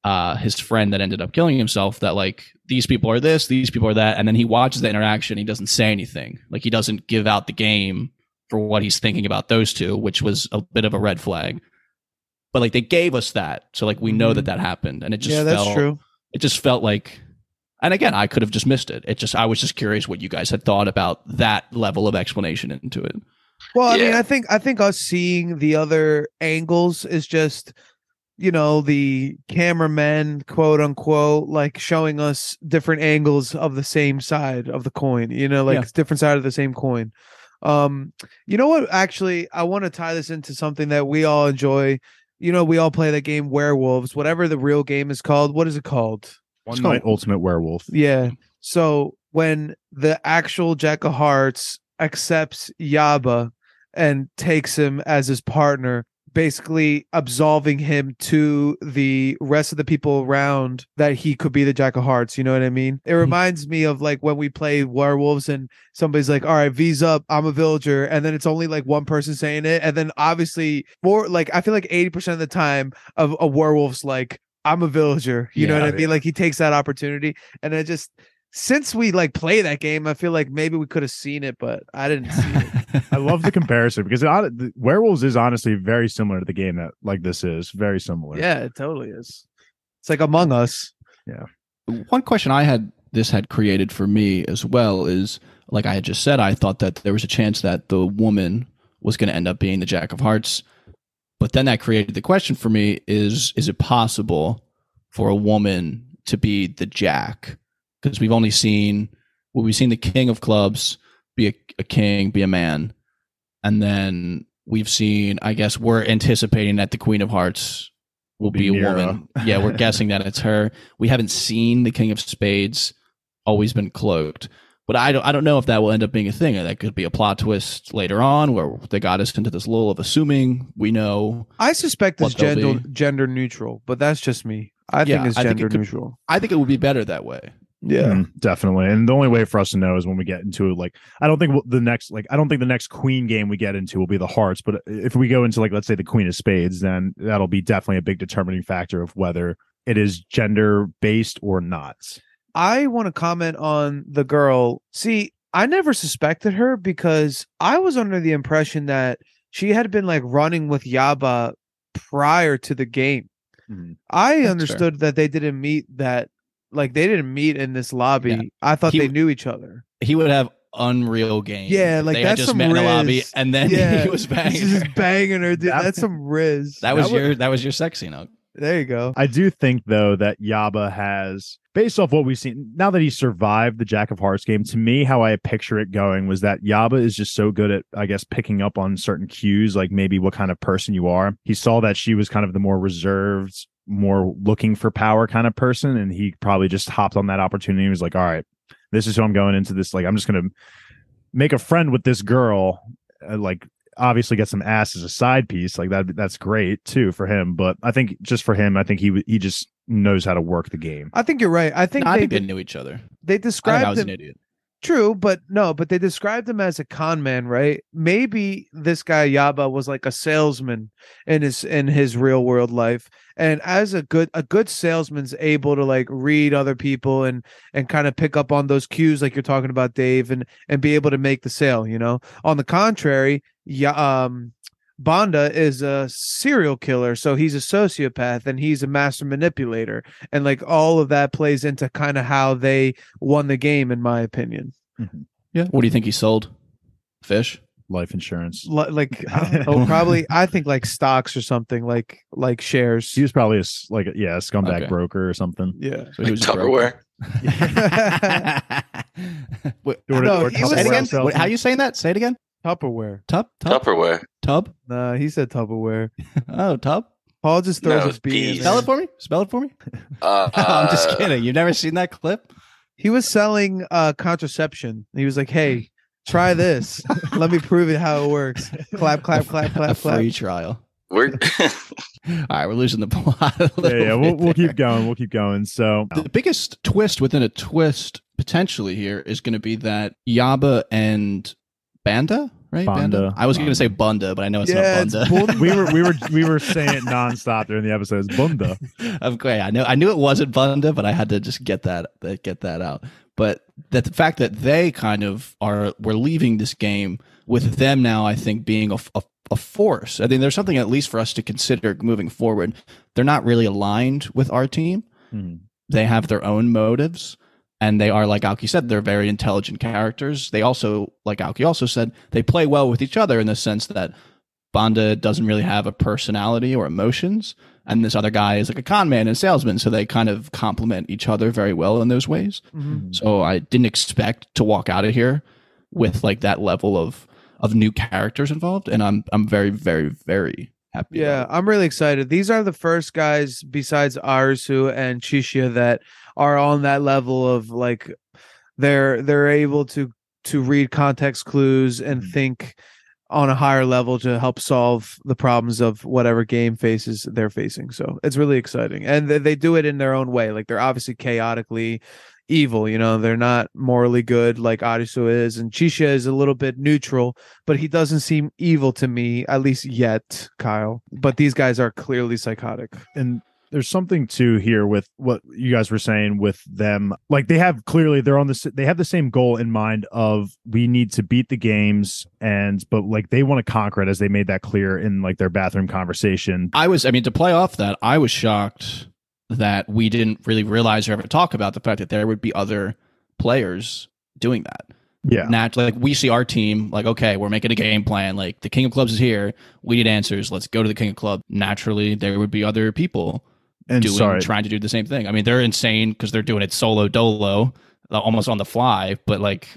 uh his friend that ended up killing himself that like these people are this these people are that. And then he watches the interaction. He doesn't say anything. Like he doesn't give out the game for what he's thinking about those two which was a bit of a red flag but like they gave us that so like we know that that happened and it just yeah, that's felt, true. it just felt like and again i could have just missed it it just i was just curious what you guys had thought about that level of explanation into it Well, I mean, I think I think us seeing the other angles is just, you know, the cameramen, quote unquote, like showing us different angles of the same side of the coin. You know, like Yeah. different side of the same coin. Um, you know what? Actually, I want to tie this into something that we all enjoy. You know, we all play the game Werewolves, whatever the real game is called. What is it called? One night ultimate werewolf. Yeah. So when the actual Jack of Hearts accepts Yaba and takes him as his partner basically absolving him to the rest of the people around that he could be the jack of hearts you know what i mean? It mm-hmm. reminds me of like when we play werewolves and somebody's like all right v's up i'm a villager and then it's only like one person saying it and then obviously more like i feel like 80% of the time of a werewolf's like i'm a villager you know what i mean? Like he takes that opportunity and it just since we like play that game i feel like maybe we could have seen it but i didn't see it I love the comparison because it, the werewolves is honestly very similar to the game that like this is very similar. yeah it totally is it's like among us Yeah. One question I had this had created for me as well is like I had just said, I thought that there was a chance that the woman was going to end up being the Jack of Hearts. But then that created the question for me is is it possible for a woman to be the Jack? Because we've only seen well, we've seen the King of Clubs be a, a king, be a man. And then we've seen, I guess we're anticipating that the Queen of Hearts will be, Be a woman. Yeah, we're guessing that it's her. We haven't seen the King of Spades always been cloaked. But I don't I don't know if that will end up being a thing. That could be a plot twist later on where they got us into this lull of assuming we know. i suspect it's gender be. gender neutral but that's just me i Yeah, think it's I think it gender could- neutral I think it would be better that way. Yeah Mm, definitely. And the only way for us to know is when we get into it. Like, I don't think the next, like, I don't think the next Queen game we get into will be the hearts. But if we go into, like, let's say the Queen of Spades, then that'll be definitely a big determining factor of whether it is gender based or not. I want to comment on the girl. See, I never suspected her because I was under the impression that she had been like running with Yaba prior to the game. Mhm. I That's fair. understood that they didn't meet that like they didn't meet in this lobby. Yeah. I thought He- they knew each other. He would have unreal game. Yeah, like, they had that's just some met in a lobby riz. and then yeah, he was banging. She's just her. banging her, dude. That- That's some riz. That was That would- your that was your sexy note. there you go. I do think though that Yaba has, based off what we've seen, now that he survived the Jack of Hearts game, to me, how I picture it going was that Yaba is just so good at, I guess, picking up on certain cues, like maybe what kind of person you are. He saw that she was kind of the more reserved, more looking for power kind of person, and he probably just hopped on that opportunity. and was like, "All right, this is who I'm going into this. Like, I'm just gonna make a friend with this girl, uh, like." Obviously, get some ass as a side piece, like that. That's great too for him. But I think just for him, I think he he just knows how to work the game. I think you're right. I think No, I they think they knew each other. they I think described I was him an idiot. True, but no, but they described him as a con man, right? Maybe this guy Yaba was like a salesman in his in his real world life. And as a good a good salesman's able to like read other people and and kind of pick up on those cues like you're talking about Dave and and be able to make the sale, you know. On the contrary, yeah um Bonda is a serial killer, so he's a sociopath and he's a master manipulator. And like all of that plays into kind of how they won the game, in my opinion. Yeah. What do you think he sold? Fish. Life insurance. Li- Like I probably, I think like stocks or something, like like shares. He was probably a s- like a, yeah, a scumbag Okay. broker or something. Yeah. So he Like was a broker. Tupperware. Wait, Or- No, or he was- say it again. Tupperware What- how you saying that? Say it again. Tupperware. Tub. Tub. Tupperware. Tub. Nah, he said Tupperware. Oh, tub. Paul just throws No, his B in bees. there. Spell it for me. Spell it for me. Uh, I'm just uh, kidding. You've never seen that clip? He was selling uh contraception. He was like, "Hey, try this. Let me prove it how it works." Clap, clap, clap, clap, a clap. free trial. We're All right, we're losing the plot. A Yeah, little yeah, we'll, we'll keep going. We'll keep going. So The biggest twist within a twist potentially here is going to be that Yaba and Banda, right? Banda. I was going to say Bunda, but I know it's Yeah, not it's Bunda. Bunda. we were we were we were saying it nonstop during the episodes. Bunda. okay, I know I knew it wasn't Bunda, but I had to just get that that- get that out. But that the fact that they kind of are we're leaving this game with them now, I think being a, a, a force. I think there's something at least for us to consider moving forward. They're not really aligned with our team. Hmm. They have their own motives. And they are, like Alki said, they're very intelligent characters. They also, like Alki also said, they play well with each other in the sense that Banda doesn't really have a personality or emotions, and this other guy is like a con man and salesman, so they kind of complement each other very well in those ways. Mhm. So I didn't expect to walk out of here with like that level of of new characters involved, and I'm I'm very very very happy. Yeah, I'm really excited. These are the first guys besides Arisu and Chishiya that are on that level of like they're they're able to to read context clues and Mhm. think on a higher level to help solve the problems of whatever game faces they're facing. So it's really exciting, and they, they do it in their own way. Like they're obviously chaotically evil. You know, they're not morally good like Arisu is, and Chishiya is a little bit neutral, but he doesn't seem evil to me, at least yet, Kyle. But these guys are clearly psychotic. and there's something too here with what you guys were saying with them like they have clearly they're on this they have the same goal in mind of we need to beat the games and but like they want to conquer it as they made that clear in like their bathroom conversation I was, I mean, to play off that, I was shocked that we didn't really realize or ever talk about the fact that there would be other players doing that. yeah naturally like we see our team, like, okay, we're making a game plan. Like the King of Clubs is here. We need answers. Let's go to the King of Club. Naturally, there would be other people and doing, sorry trying to do the same thing. I mean, they're insane because they're doing it solo dolo, uh, almost on the fly, but like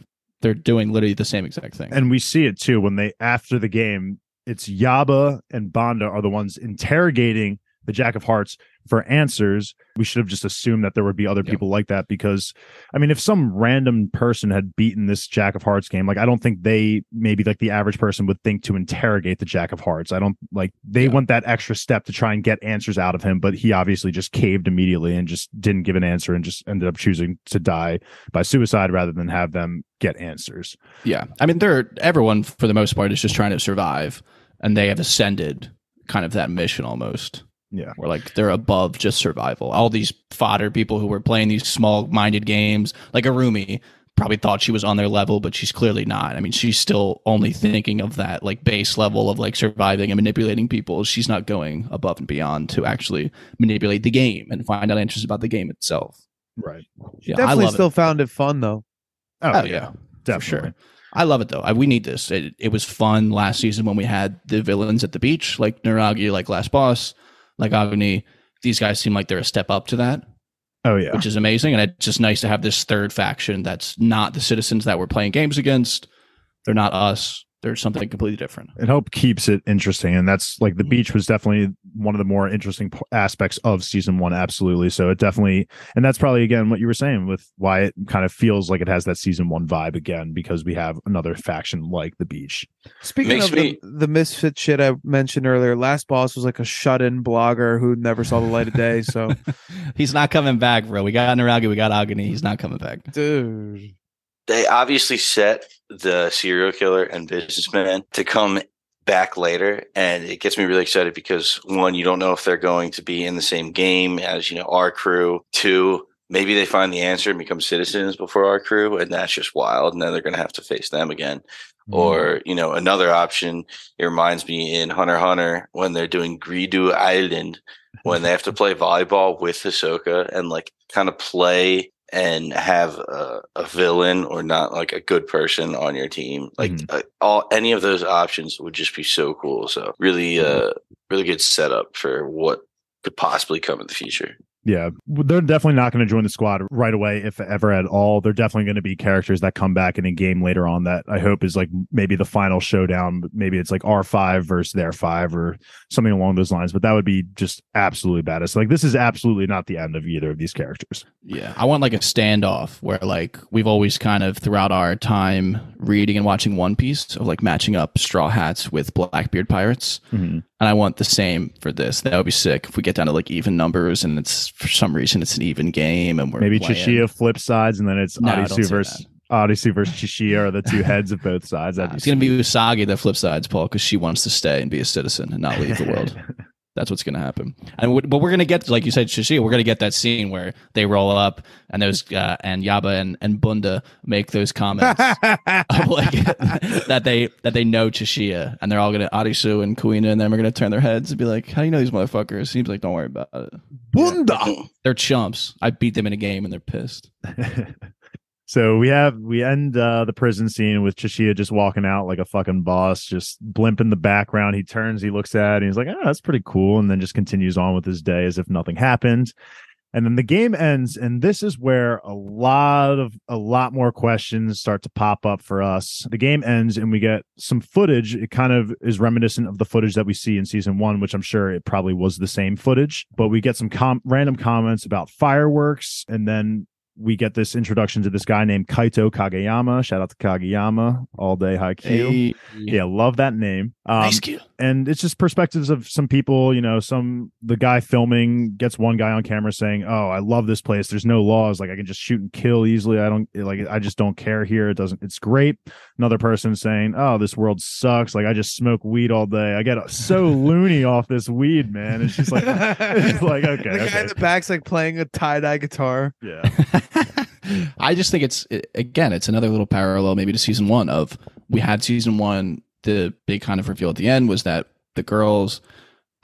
they're doing literally the same exact thing. and we see it too when they after the game it's yaba and banda are the ones interrogating the jack of hearts for answers we should have just assumed that there would be other Yeah. people like that because i mean if some random person had beaten this jack of hearts game like i don't think they maybe like the average person would think to interrogate the jack of hearts i don't like they Yeah. went that extra step to try and get answers out of him but he obviously just caved immediately and just didn't give an answer and just ended up choosing to die by suicide rather than have them get answers Yeah. I mean, they're everyone for the most part is just trying to survive, and they have ascended kind of that mission almost. Yeah. Where like they're above just survival. All these fodder people who were playing these small minded games, like Arumi, probably thought she was on their level, but she's clearly not. I mean, she's still only thinking of that like base level of like surviving and manipulating people. She's not going above and beyond to actually manipulate the game and find out answers about the game itself. right Yeah, I Definitely love still it. found it fun though. Oh, oh yeah. definitely for sure. I love it though. I, we need this. It, it was fun last season when we had the villains at the beach, like Niragi, like Last Boss, like Agni. These guys seem like they're a step up to that, oh yeah which is amazing. And it's just nice to have this third faction that's not the citizens that we're playing games against. They're not us. They're something completely different. it hope keeps it interesting and that's like the Mhm. beach was definitely one of the more interesting aspects of season one absolutely so it definitely and that's probably again what you were saying with why it kind of feels like it has that season one vibe again because we have another faction like the beach Speaking Makes of me- the, the misfit shit I mentioned earlier, last boss was like a shut-in blogger who never saw the light of day. So, He's not coming back, bro. We got Niragi, we got Agni. He's not coming back. dude, they obviously set the serial killer and businessman to come back later and it gets me really excited because one you don't know if they're going to be in the same game as you know our crew. Two maybe they find the answer and become citizens before our crew and that's just wild and then they're going to have to face them again. Mm-hmm. Or you know another option it reminds me in hunter hunter when they're doing Greed Island when they have to play volleyball with Hisoka and like kind of play and have a, a villain or not like a good person on your team like Mhm. uh, all any of those options would just be so cool. So really uh really good setup for what could possibly come in the future Yeah, they're definitely not going to join the squad right away, if ever at all. They're definitely going to be characters that come back in a game later on. That I hope is like maybe the final showdown. Maybe it's like R five versus their five or something along those lines. But that would be just absolutely badass. Like this is absolutely not the end of either of these characters. Yeah, I want like a standoff where like we've always kind of throughout our time reading and watching One Piece of like matching up Straw Hats with Blackbeard pirates, Mhm. And I want the same for this. That would be sick if we get down to like even numbers and it's for some reason it's an even game and we're Maybe playing. Chishiya flip sides, and then it's No, say versus Arisu versus Chishiya are the two heads of both sides. Nah, it's gonna be Usagi that flips sides, Paul, because she wants to stay and be a citizen and not leave the world. That's what's going to happen. And but we're going to get, like you said, Shishia, we're going to get that scene where they roll up and those uh, and Yaba and, and Bunda make those comments like that they that they know Chishiya and they're all going to Arisu and Kuina and then we're going to turn their heads and be like, "How do you know these motherfuckers?" Seems like don't worry about it. Bunda. They're chumps. I beat them in a game and they're pissed. so we have we end uh, the prison scene with Chishiya just walking out like a fucking boss, just blimp in the background. He turns, he looks at, it, and he's like, "Oh, that's pretty cool," and then just continues on with his day as if nothing happened. And then the game ends, and this is where a lot of a lot more questions start to pop up for us. The game ends, and we get some footage. It kind of is reminiscent of the footage that we see in season one, which I'm sure it probably was the same footage. But we get some com- random comments about fireworks, and then we get this introduction to this guy named Kaito Kageyama. Shout out to Kageyama, all day Haikyuu. Hey, Yeah, love that name. Um, nice Q. and it's just perspectives of some people you know some the guy filming gets one guy on camera saying oh i love this place there's no laws like i can just shoot and kill easily i don't like i just don't care here it doesn't it's great another person saying oh this world sucks like i just smoke weed all day i get so loony off this weed man it's just like it's like okay, the guy okay. in the back's like playing a tie dye guitar. yeah I just think it's again, it's another little parallel maybe to season one of we had season one. The big kind of reveal at the end was that the girls,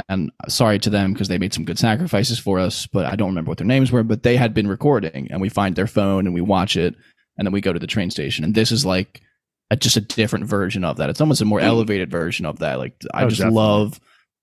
and sorry to them because they made some good sacrifices for us, but I don't remember what their names were. But they had been recording, and we find their phone and we watch it, and then we go to the train station, and this is like a, just a different version of that. It's almost a more Mm. elevated version of that. Like I Oh, just definitely. love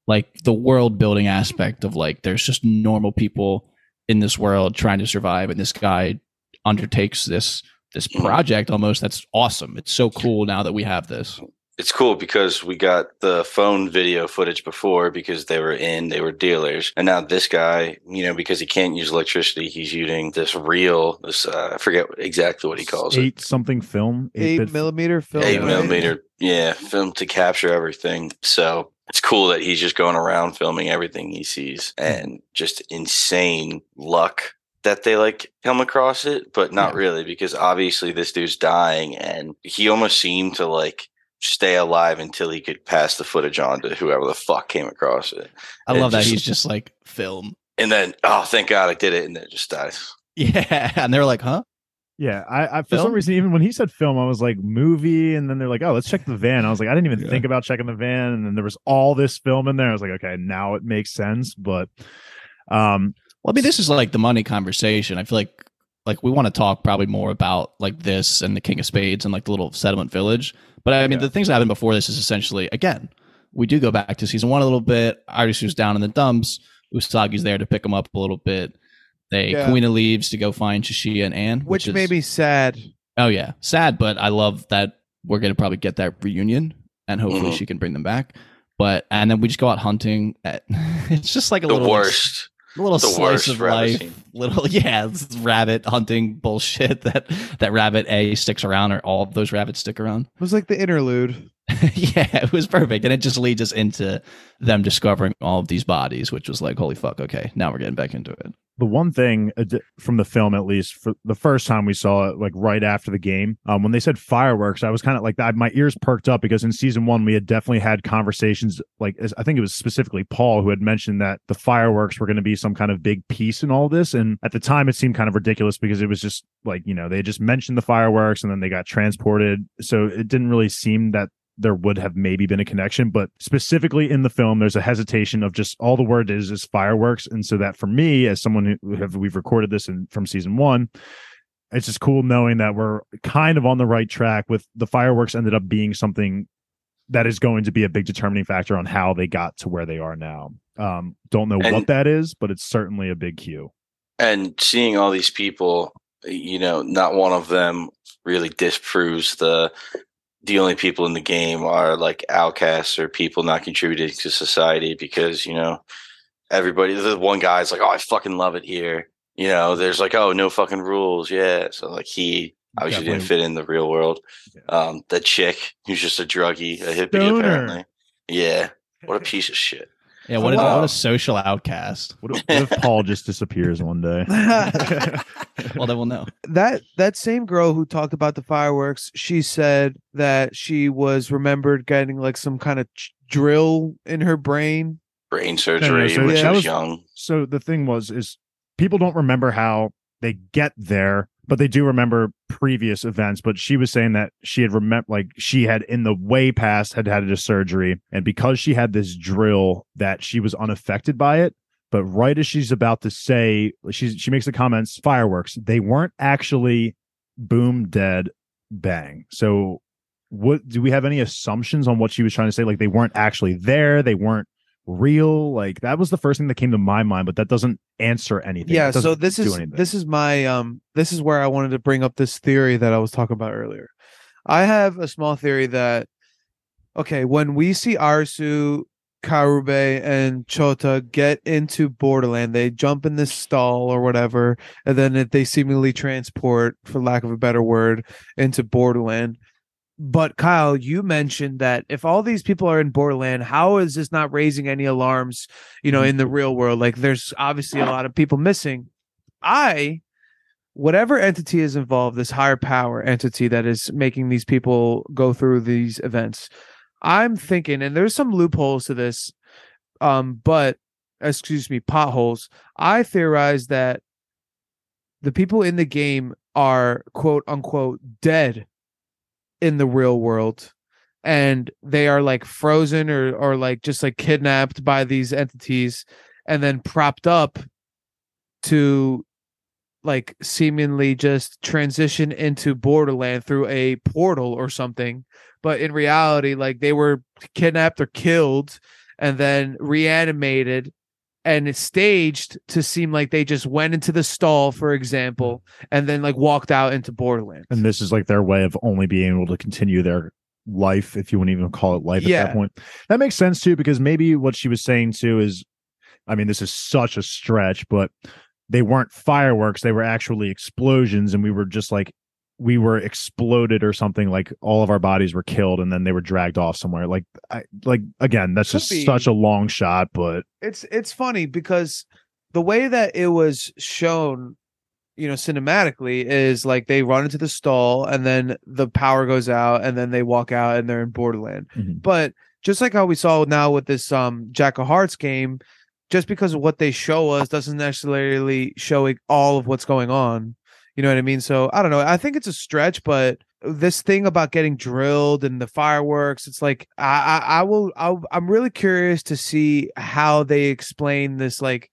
like the world building aspect of like there's just normal people in this world trying to survive, and this guy undertakes this this Mhm. project almost that's awesome it's so cool now that we have this It's cool because we got the phone video footage before because they were in, they were dealers. And now this guy, you know, because he can't use electricity, he's using this reel, this, uh, I forget exactly what he calls it. eight something film Eight bit- millimeter film. eight right? millimeter yeah film to capture everything so it's cool that he's just going around filming everything he sees mm-hmm. and just insane luck that they like come across it but not Yeah. really because obviously this dude's dying and he almost seemed to like stay alive until he could pass the footage on to whoever the fuck came across it i It love that just- he's just like film. And then oh thank god i did it and then it just dies. Yeah and they're like huh Yeah, I, I for some reason, even when he said film, I was like movie, and then they're like, "Oh, let's check the van." I was like, I didn't even Yeah. think about checking the van, and then there was all this film in there. I was like, okay, now it makes sense. But, um, well i mean this is like the money conversation i feel like like we want to talk probably more about like this and the king of spades and like the little settlement village but i mean Yeah. the things that happened before this is essentially again we do go back to season one a little bit Arisu's down in the dumps usagi's there to pick him up a little bit they Yeah. Kuina leaves to go find Chishiya and Ann, Which is- made me sad. Oh yeah, sad, but I love that we're gonna probably get that reunion, and hopefully Mhm. she can bring them back. But and then we just go out hunting. At, it's just like a the little worst a little the slice worst of rabbit life. scene. Little yeah, this is rabbit hunting bullshit that that rabbit A sticks around, or all of those rabbits stick around. It was like the interlude. yeah, it was perfect, and it just leads us into them discovering all of these bodies, which was like, holy fuck, okay, now we're getting back into it. the one thing uh, from the film, at least for the first time we saw it, like right after the game, um, when they said fireworks, I was kind of like that. My ears perked up because in season one we had definitely had conversations. Like I think it was specifically Paul who had mentioned that the fireworks were going to be some kind of big piece in all this, and at the time it seemed kind of ridiculous because it was just like you know they just mentioned the fireworks and then they got transported, so it didn't really seem that there would have maybe been a connection but specifically in the film there's a hesitation of just all the word is is fireworks. And so that for me as someone who have we've recorded this in from season one it's just cool knowing that we're kind of on the right track with the fireworks ended up being something that is going to be a big determining factor on how they got to where they are now. Um don't know what that is but it's certainly a big cue. And seeing all these people you know not one of them really disproves the the only people in the game are like outcasts or people not contributing to society because you know everybody the one guy's like oh i fucking love it here. You know there's like oh no fucking rules. Yeah so like he obviously didn't fit in the real world. Yeah. um the chick who's just a druggie a hippie Stoner. apparently. Yeah. What a piece of shit Yeah, what, a, what a social outcast. what if, what if paul just disappears one day well, then we'll know. that that same girl who talked about the fireworks, she said that she was remembered getting like some kind of ch- drill in her brain. brain surgery so when yeah, she was was- young so the thing was is people don't remember how they get there but they do remember previous events but she was saying that she had remember like she had in the way past had had a surgery and because she had this drill that she was unaffected by it. But right as she's about to say she's she makes the comments fireworks. They weren't actually boom dead bang. So what do we have any assumptions on what she was trying to say? Like they weren't actually there they weren't real like that was the first thing that came to my mind but that doesn't answer anything yeah, so this is anything. this is my um this is where I wanted to bring up this theory that I was talking about earlier. I have a small theory that okay, when we see Arisu Karube and Chota get into Borderland. They jump in this stall or whatever, and then they seemingly transport, for lack of a better word, into Borderland. But Kyle, you mentioned that if all these people are in Borderland, how is this not raising any alarms, you know, in the real world? Like there's obviously a lot of people missing. I whatever entity is involved, this higher power entity that is making these people go through these events, I'm thinking, and there's some loopholes to this, um, but excuse me, potholes. I theorize that the people in the game are quote unquote dead in the real world and they are like frozen or or like just like kidnapped by these entities and then propped up to like seemingly just transition into borderland through a portal or something but in reality like they were kidnapped or killed and then reanimated and it's staged to seem like they just went into the stall for example and then like walked out into borderlands. And this is like their way of only being able to continue their life if you wouldn't even call it life at that point. That makes sense too because maybe what she was saying too is i mean this is such a stretch but they weren't fireworks they were actually explosions and we were just like we were exploded or something like all of our bodies were killed and then they were dragged off somewhere like I, like again that's Could just be. such a long shot but it's it's funny because the way that it was shown you know cinematically is like they run into the stall and then the power goes out and then they walk out and they're in borderland Mhm. but just like how we saw now with this um jack of hearts game just because of what they show us doesn't necessarily show all of what's going on you know what i mean? So i don't know i think it's a stretch but this thing about getting drilled and the fireworks it's like i i, I will I'll, i'm really curious to see how they explain this like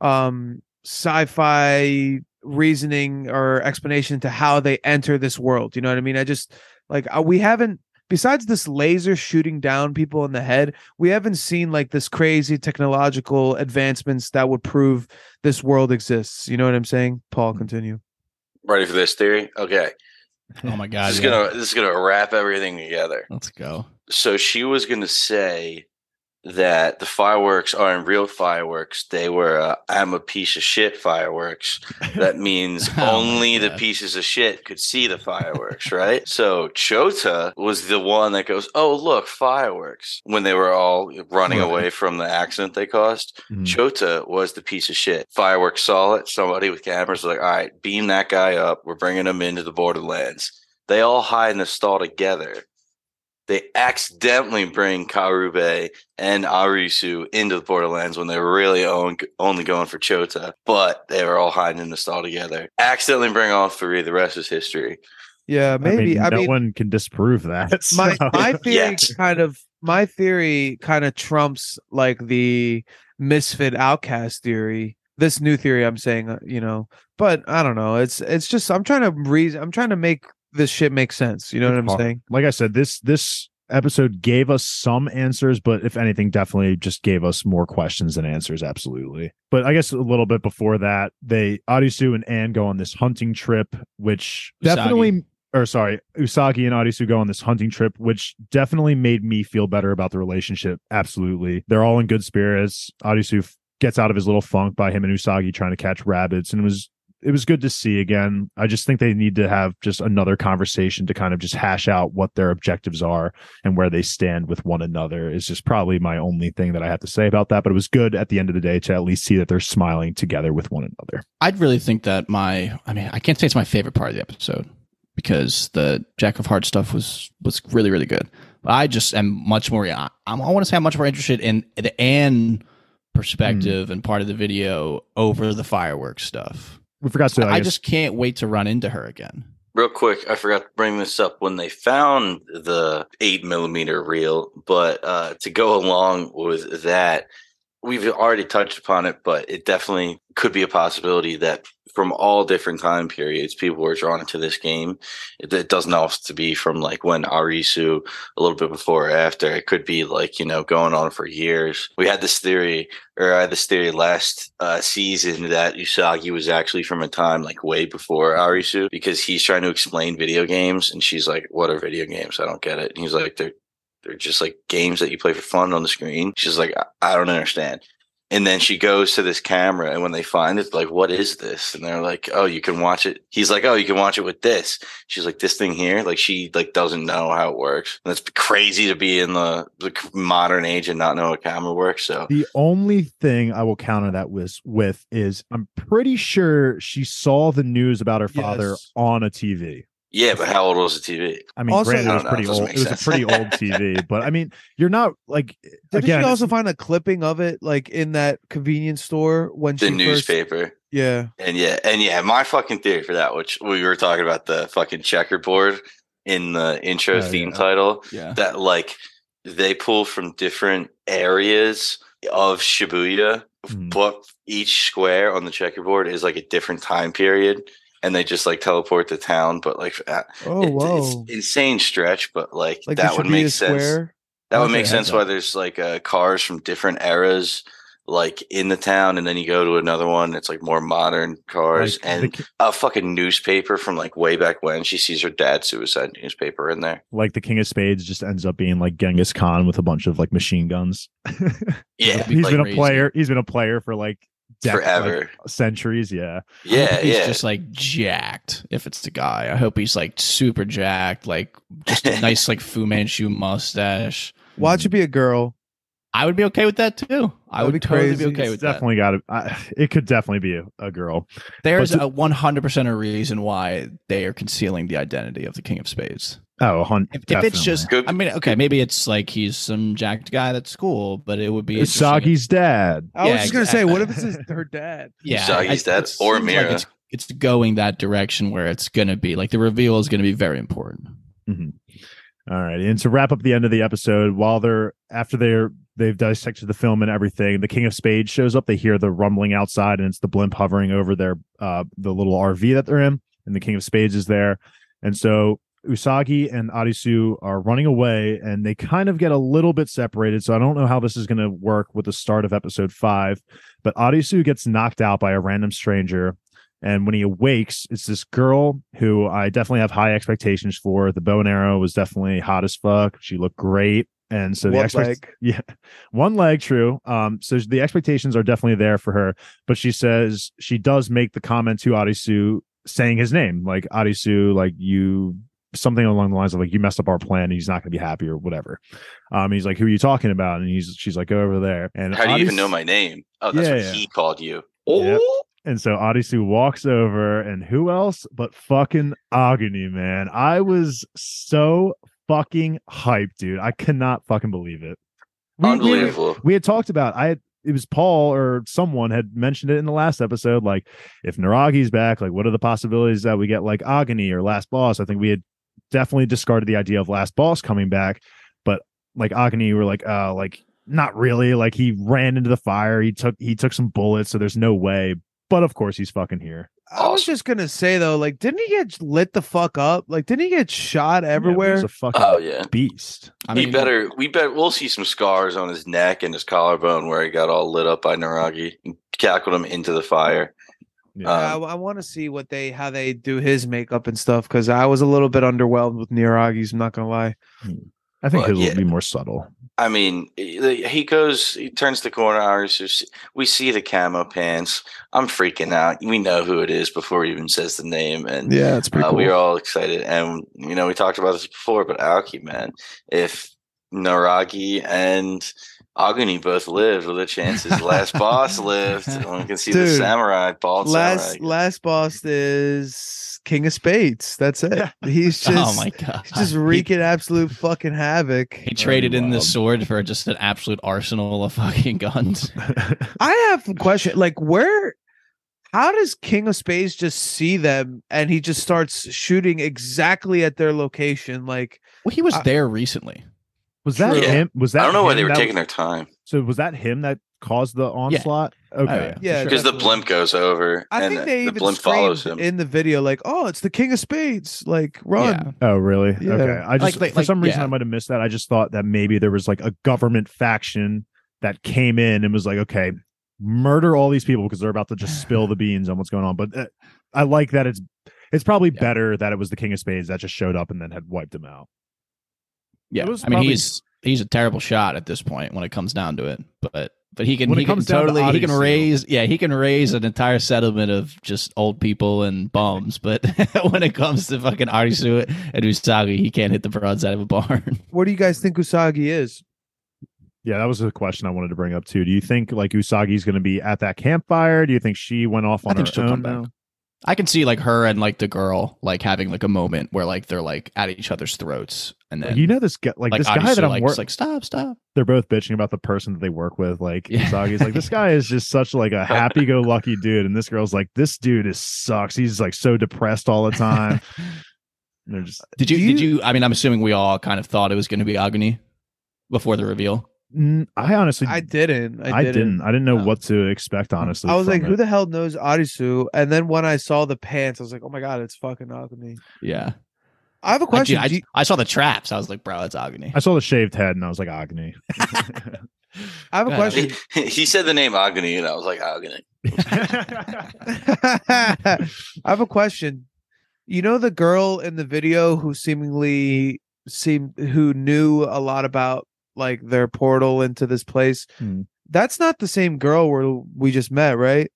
um sci-fi reasoning or explanation to how they enter this world you know what i mean? I just like uh, we haven't besides this laser shooting down people in the head we haven't seen like this crazy technological advancements that would prove this world exists you know what i'm saying? Paul continue Ready for this theory? Okay. Oh my god. This is yeah. gonna this is gonna wrap everything together. Let's go. So she was gonna say that the fireworks aren't real fireworks. They were uh, I'm a piece of shit fireworks. That means Oh only the pieces of shit could see the fireworks, right? So Chota was the one that goes, "Oh, look, fireworks!" When they were all running Right. away from the accident they caused. Mhm. Chota was the piece of shit. Fireworks saw it. Somebody with cameras was like, "All right, beam that guy up. We're bringing him into the Borderlands." They all hide in the stall together. They accidentally bring Karube and Arisu into the Borderlands when they were really on, only going for Chota, but they were all hiding in the stall together. Accidentally bring all three. The rest is history. yeah maybe I i mean, mean, no one can disprove that my so- my theory Yes. kind of my theory kind of trumps like the misfit outcast theory this new theory i'm saying uh, you know but i don't know it's it's just i'm trying to reason i'm trying to make this shit makes sense you know what i'm hard. saying like I said, this this episode gave us some answers, but if anything, definitely just gave us more questions than answers. Absolutely. But I guess a little bit before that, they Arisu and Ann go on this hunting trip, which Usagi. definitely or sorry, Usagi and Arisu go on this hunting trip, which definitely made me feel better about the relationship. Absolutely. They're all in good spirits. Arisu f- gets out of his little funk by him and Usagi trying to catch rabbits. And it was it was good to see again. I just think they need to have just another conversation to kind of just hash out what their objectives are and where they stand with one another is just probably my only thing that I have to say about that. But it was good at the end of the day to at least see that they're smiling together with one another. I'd really think that my I mean, I can't say it's my favorite part of the episode because the Jack of Hearts stuff was was really really good. But I just am much more I, I'm- I want to say I'm much more interested in the Ann perspective hmm. and part of the video over the fireworks stuff. We forgot to. I, I just can't wait to run into her again. Real quick, I forgot to bring this up when they found the eight millimeter reel, but uh, to go along with that, we've already touched upon it, but it definitely could be a possibility that from all different time periods, people were drawn into this game. It, it doesn't have to be from like when Arisu, a little bit before or after. It could be like, you know, going on for years. We had this theory, or I had this theory last uh, season that Usagi was actually from a time like way before Arisu because he's trying to explain video games and she's like, What are video games? I don't get it. And he's like, They're they're just like games that you play for fun on the screen. She's like, I, I don't understand. And then she goes to this camera, and when they find it, like, what is this? And they're like, oh, you can watch it. He's like, oh, you can watch it with this. She's like, this thing here, like, she like doesn't know how it works. And it's crazy to be in the, the modern age and not know how a camera works. So The only thing I will counter that with with is I'm pretty sure she saw the news about her father Yes. on a TV. Yeah, but how old was the TV? I mean, Also- granted, it was don't know, pretty it old. It was sense. a pretty old TV, but I mean, you're not like Did again. she also find a clipping of it like in that convenience store when The she first? newspaper. Yeah. And yeah, and yeah, my fucking theory for that, which we were talking about the fucking checkerboard in the intro Oh, theme yeah. title, Yeah. that like they pull from different areas of Shibuya, Mhm. but each square on the checkerboard is like a different time period. And they just like teleport to town, but like uh, Oh it- whoa. it's insane stretch, but like, like that would make sense. Square. That would Okay, make sense why there's like uh, cars from different eras, like in the town, and then you go to another one. It's like more modern cars like, and the, a fucking newspaper from like way back when. She sees her dad's suicide newspaper in there. like the King of Spades just ends up being like Genghis Khan with a bunch of like machine guns. Yeah, he's like, been a crazy. player. He's been a player for like dec- like, forever. centuries. Yeah, yeah, he's yeah. just like jacked. If it's the guy, I hope he's like super jacked, like just a nice like Fu Manchu mustache. Watch you be a girl. I would be okay with that too. I That'd would be totally crazy. be okay it's with that. definitely got to. It could definitely be a, a girl. There's but a 100 percent a reason why they are concealing the identity of the King of Spades. Oh, a hun- If, if it's just, Good- I mean, okay, maybe it's like he's some jacked guy that's cool, but it would be interesting if- Sagi's dad. I was Yeah, just gonna say, what if it's his, her dad? yeah, Sagi's I- dad it or seems like it's, it's going that direction where it's gonna be like the reveal is gonna be very important. All right, and to wrap up the end of the episode, while they're after they're they've dissected the film and everything, the King of Spades shows up. They hear the rumbling outside, and it's the blimp hovering over their uh the little RV that they're in, and the King of Spades is there, and so Usagi and Arisu are running away, and they kind of get a little bit separated. So I don't know how this is going to work with the start of episode five, but Arisu gets knocked out by a random stranger. And when he awakes, it's this girl who I definitely have high expectations for. The bow and arrow was definitely hot as fuck. She looked great. And so the One expect- leg. yeah, one leg, true. Um, so the expectations are definitely there for her. But she says she does make the comment to Arisu saying his name, like Arisu, like you something along the lines of like you messed up our plan and he's not going to be happy or whatever. Um, he's like, who are you talking about? And he's she's like Go over there. And How do you even know my name? Oh, that's Yeah, what yeah. he called you. Yep. Oh, And so Arisu walks over, and who else but fucking Agony, man? I was so fucking hyped, dude. I cannot fucking believe it. We- we- unbelievable. We, had talked about I had it was Paul or someone had mentioned it in the last episode. Like, if Niragi's back, like what are the possibilities that we get like Agony or Last Boss? I think we had definitely discarded the idea of Last Boss coming back, but like Agni we're like, uh, like not really. Like he ran into the fire, he took he took some bullets, so there's no way. But of course, he's fucking here. I was just gonna say though, like, didn't he get lit the fuck up? Like, didn't he get shot Yeah, everywhere? he's a fucking Oh yeah. beast. I he better. We bet we'll see some scars on his neck and his collarbone where he got all lit up by Niragi and cackled him into the fire. Yeah. Uh, I, want to see what they how they do his makeup and stuff because I was a little bit underwhelmed with Niragi's. I'm not gonna lie. I think well, his yeah. will be more subtle. I mean, he he goes, he turns the corner. ours, just- We see the camo pants. I'm freaking out. We know who it is before he even says the name, and Yeah, it's uh, we are all excited. And you know, we talked about this before, but Aoki, man, if Niragi and Aguni both lived, well, the chances last boss lived. And we can see the samurai, bald last samurai. last boss is King of Spades. That's it. He's oh just oh my god, he's just wreaking absolute fucking havoc. He, he traded in the sword for just an absolute arsenal of fucking guns. I have a question. Like, where? How does King of Spades just see them and he just starts shooting exactly at their location? Like, Well, he was I- there recently. Was that True. him? Was that I don't know why they were that- taking their time So was that him that caused the onslaught? Okay. yeah. yeah, sure. because the blimp goes over I and think they the even blimp follows screamed him. in the video, like, "Oh, it's the King of Spades!" Like, run. Oh, really? Yeah. Okay. I just Like- for like- some reason yeah. I might have missed that. I just thought that maybe there was like a government faction that came in and was like, okay, murder all these people because they're about to just spill the beans on what's going on. But uh, I like that it's it's probably Yeah. better that it was the King of Spades that just showed up and then had wiped him out. Yeah, was I mean probably- he's he's a terrible shot at this point when it comes down to it. But but he can When he can comes down to totally he can raise yeah he can raise an entire settlement of just old people and bums. But when it comes to fucking Arisu and Usagi, he can't hit the broadside of a barn. What do you guys think Usagi is? Yeah, that was a question I wanted to bring up too. Do you think like Usagi's going to be at that campfire? Do you think she went off I on think her she'll own? Come back. now? I can see like her and like the girl like having like a moment where like they're like at each other's throats and then you know this guy, like, like this guy that I'm like, just like stop stop. they're both bitching about the person that they work with. Like Yeah. Like, this guy is just such like a happy-go-lucky dude, and this girl's like, this dude is sucks. He's like so depressed all the time. They're just Did you, Do did you- you? I mean, I'm assuming we all kind of thought it was going to be Agni before the reveal. I honestly, I didn't. I, I didn't. didn't. I didn't know No. what to expect. Honestly, I was like, it. who the hell knows Arisu? And then when I saw the pants, I was like, oh my god, it's fucking Agni. Yeah. I have a question. I, Do you- I saw the traps. I was like, bro, it's Agni. I saw the shaved head, and I was like, Agni. I have a question. He, he said the name Agony, and I was like, Agony. I have a question. You know the girl in the video who seemingly seemed who knew a lot about like their portal into this place. Hmm. That's not the same girl where we just met, right?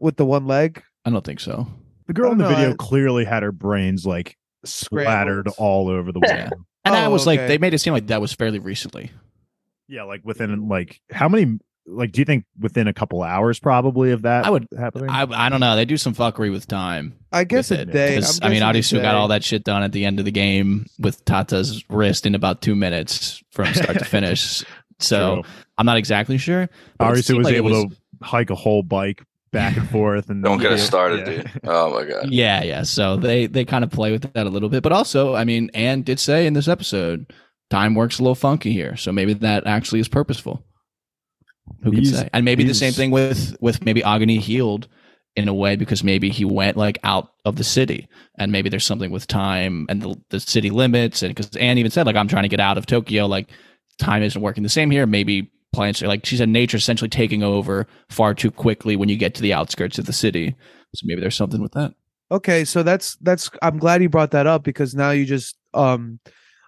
With the one leg. I don't think so. the girl in the know, video I- clearly had her brains like splattered Scrambled. all over the wall. Yeah. And I Oh, was like, okay. they made it seem like that was fairly recently. Yeah, like within like how many? Like, do you think within a couple hours probably of that? I would- happening. I, I don't know. They do some fuckery with time. I guess with a it. day. 'Cause, I'm mean, guessing Arisu got all that shit done at the end of the game with Tatta's wrist in about two minutes from start to finish. So True. I'm not exactly sure. but Arisu was like able was- to hike a whole bike back and forth, and Don't get us started, Yeah. dude. Oh my god. Yeah, yeah. So they they kind of play with that a little bit, but also, I mean, Ann did say in this episode, time works a little funky here, so maybe that actually is purposeful. Who can say? And maybe the same thing with with maybe Aguni healed in a way because maybe he went like out of the city, and maybe there's something with time and the the city limits, and because Ann even said like I'm trying to get out of Tokyo, like time isn't working the same here. Maybe plants are like she said, nature essentially taking over far too quickly when you get to the outskirts of the city. So maybe there's something with that. Okay, so that's that's I'm glad you brought that up because now you just um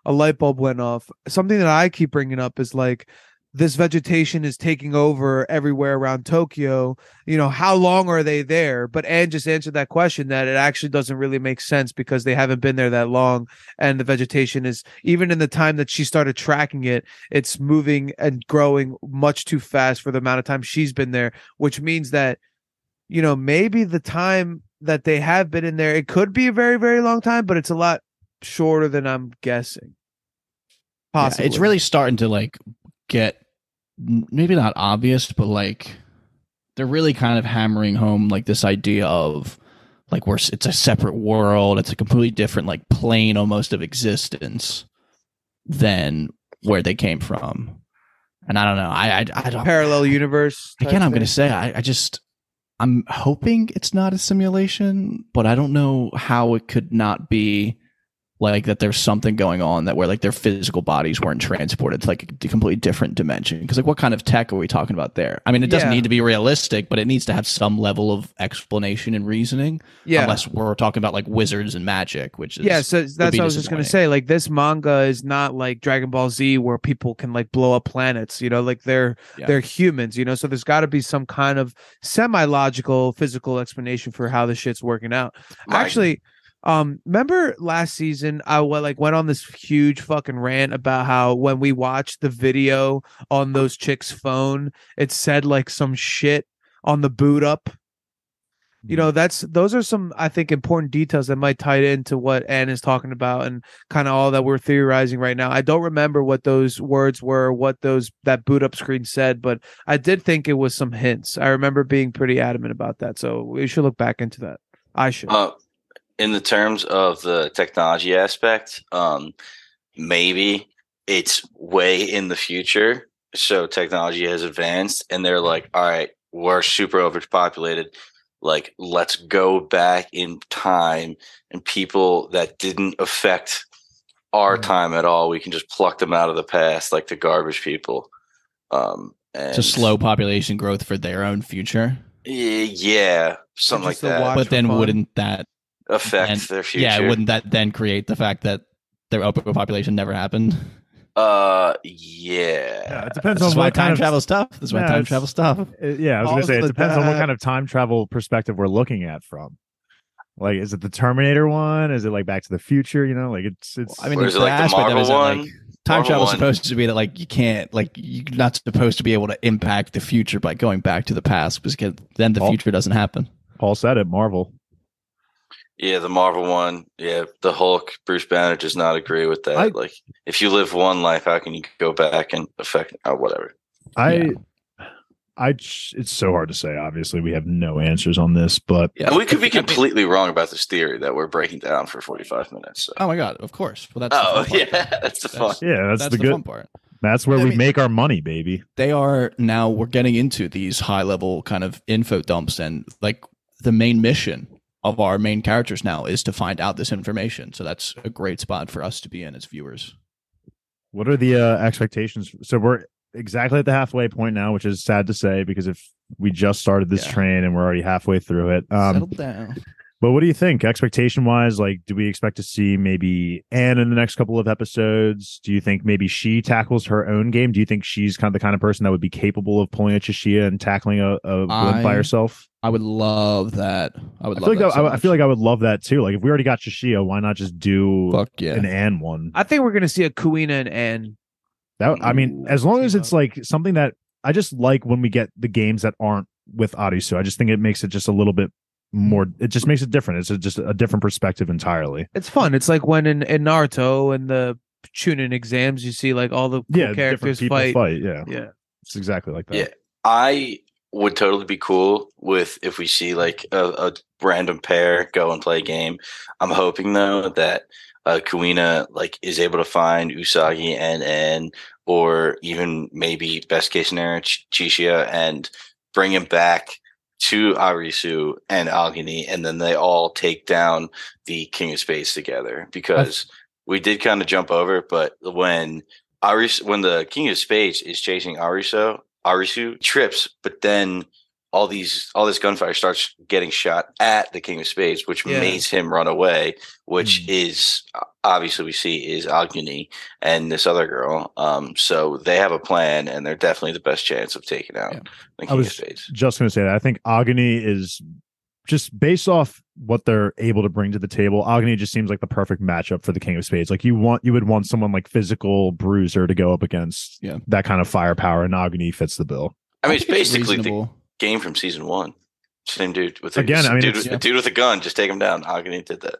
a light bulb went off. Something that I keep bringing up is like this vegetation is taking over everywhere around Tokyo. You know, how long are they there? But Ann just answered that question that it actually doesn't really make sense because they haven't been there that long and the vegetation is even in the time that she started tracking it, it's moving and growing much too fast for the amount of time she's been there, which means that you know, maybe the time that they have been in there, it could be a very, very long time, but it's a lot shorter than I'm guessing. Yeah, Possibly. it's really starting to like get maybe not obvious, but like they're really kind of hammering home like this idea of like we're it's a separate world, it's a completely different like plane almost of existence than where they came from. And I don't know. I I, I don't. parallel universe. Again, I'm to say I, I just I'm hoping it's not a simulation, but I don't know how it could not be like that. There's something going on that where like their physical bodies weren't transported to like a completely different dimension. Because like, what kind of tech are we talking about there? I mean, it doesn't Yeah. need to be realistic, but it needs to have some level of explanation and reasoning. Yeah. Unless we're talking about like wizards and magic, which is yeah, so that's what I was just gonna say. Like this manga is not like Dragon Ball Z where people can like blow up planets, you know, like they're Yeah. they're humans, you know. So there's gotta be some kind of semi-logical physical explanation for how the shit's working out. My- Actually, um, remember last season I wa- like went on this huge fucking rant about how when we watched the video on those chicks' phone, it said like some shit on the boot up. You know, that's those are some I think important details that might tie into what Ann is talking about and kind of all that we're theorizing right now. I don't remember what those words were, what those that boot up screen said, but I did think it was some hints. I remember being pretty adamant about that. So we should look back into that. I should. Uh, in the terms of the technology aspect, um, maybe it's way in the future. So technology has advanced, and they're like, "All right, we're super overpopulated. Like, let's go back in time, and people that didn't affect our Mhm. time at all, we can just pluck them out of the past, like the garbage people." Um, and to slow population growth for their own future. Y- yeah, something like that. watch But then fun. wouldn't that affect and- their future. Yeah, wouldn't that then create the fact that their overpopulation never happened? Uh, Yeah, yeah. it depends This on what time kind of travel stuff. This is why Yeah, time travel stuff. Uh, yeah, I was gonna say it depends on what kind of time travel perspective we're looking at from. Like, is it the Terminator one? Is it like Back to the Future? You know, like it's it's. I mean, Or the, is it like the aspect of it Marvel is like, one? time travel is supposed to be that like you can't like you're not supposed to be able to impact the future by going back to the past because then the Oh. future doesn't happen. Paul said it. Marvel. Yeah, the Marvel one. Yeah, the Hulk, Bruce Banner does not agree with that. I- like, if you live one life, how can you go back and affect uh, whatever? I. Yeah. I. j- It's so hard to say. Obviously, we have no answers on this, but Yeah, we could be completely wrong about this theory that we're breaking down for 45 minutes. So. Oh my god! Of course. Well, that's the Oh, fun part, yeah, that's the fun. That's, yeah, that's, that's the the good. fun part. That's where I we mean- make our money, baby. They are now. We're getting into these high level kind of info dumps, and like the main mission of our main characters now is to find out this information. So that's a great spot for us to be in as viewers. What are the uh, expectations? So we're exactly at the halfway point now, which is sad to say because if we just started this Yeah. train and we're already halfway through it. Um, Settle down. But what do you think, expectation wise? Like, do we expect to see maybe Ann in the next couple of episodes? Do you think maybe she tackles her own game? Do you think she's kind of the kind of person that would be capable of pulling a Chishiya and tackling a, a blimp by I herself? I would love that. I would I love feel like that that, so I, I feel like I would love that too. Like, if we already got Chishiya, why not just do fuck yeah. an Ann one? I think we're gonna see a Kuina and Ann. That I mean, Ooh, as long as team it's like something that I just like when we get the games that aren't with Arisu. I just think it makes it just a little bit more. It just makes it different. It's a, just a different perspective entirely. It's fun. It's like when in, in Naruto and the Chunin exams, you see like all the cool yeah, characters people fight. fight. Yeah, Yeah, it's exactly like that. Yeah. I would totally be cool with if we see like a, a random pair go and play a game. I'm hoping though that uh, Kuina like is able to find Usagi and and or even maybe best case scenario Ch- Chishiya and bring him back to Arisu and Aguni, and then they all take down the King of Spades together because we did kind of jump over, but when Aris when the King of Spades is chasing Arisu, Arisu trips, but then all these all this gunfire starts getting shot at the King of Spades, which Yeah. makes him run away. Which Hmm. is uh, obviously we see is Aguni and this other girl. Um, so they have a plan, and they're definitely the best chance of taking out Yeah. the I King was of Spades. just going to say that I think Aguni is just based off what they're able to bring to the table. Aguni just seems like the perfect matchup for the King of Spades. Like you want, you would want someone like physical bruiser to go up against Yeah. that kind of firepower, and Aguni fits the bill. I mean, it's think basically the reasonable. Game from season one. Same dude with the, Again, I mean, dude, it's- with, a dude with a gun, just take him down. Aguni did that.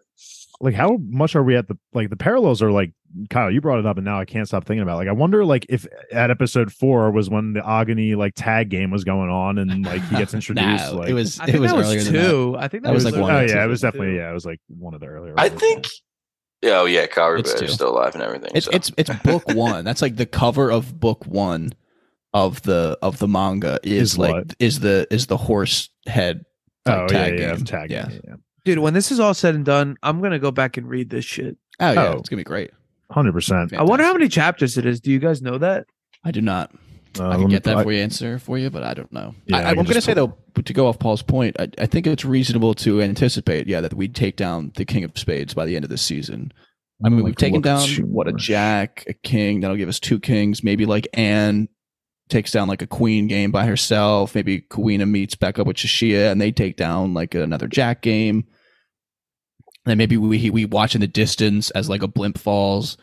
Like how much are we at the like the parallels are like Kyle, you brought it up, and now I can't stop thinking about. It. Like I wonder like if at episode four was when the Aguni like tag game was going on, and like he gets introduced. Nah, like it was I it was that earlier was than that. two. I think that, That was was like oh one or yeah, it was definitely two. yeah, it was like one of the earlier. I ones. think. Yeah, oh yeah, Kyrie It's Bear is still alive and everything. It's so. it's it's book one. That's like the cover of book one of the of the manga is, Is like what? is the is the horse head like, oh yeah, tag yeah, game. tag yeah. game, yeah, dude. When this is all said and done, I'm gonna go back and read this shit. Oh yeah, Oh. it's gonna be great. hundred percent. I wonder how many chapters it is. Do you guys know that? I do not. Uh, I can get that for you, answer for you, but I don't know. Yeah, I, I I, am going to say though, to go off Paul's point, I, I think it's reasonable to anticipate, yeah, that we'd take down the King of Spades by the end of the season. I mean, we've taken down what a jack, a king. That'll give us two kings. Maybe like Ann takes down like a queen game by herself. Maybe Kuina meets back up with Chishiya and they take down like another jack game. And maybe we we watch in the distance as like a blimp falls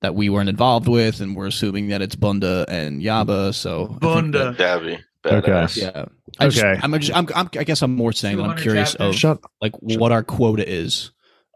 that we weren't involved with, and we're assuming that it's Banda and Yaba. So Banda. That'd Okay. yeah. I just, Okay. I'm just I'm, I'm I guess I'm more saying that I'm curious chapters. of Shut. like what our quota is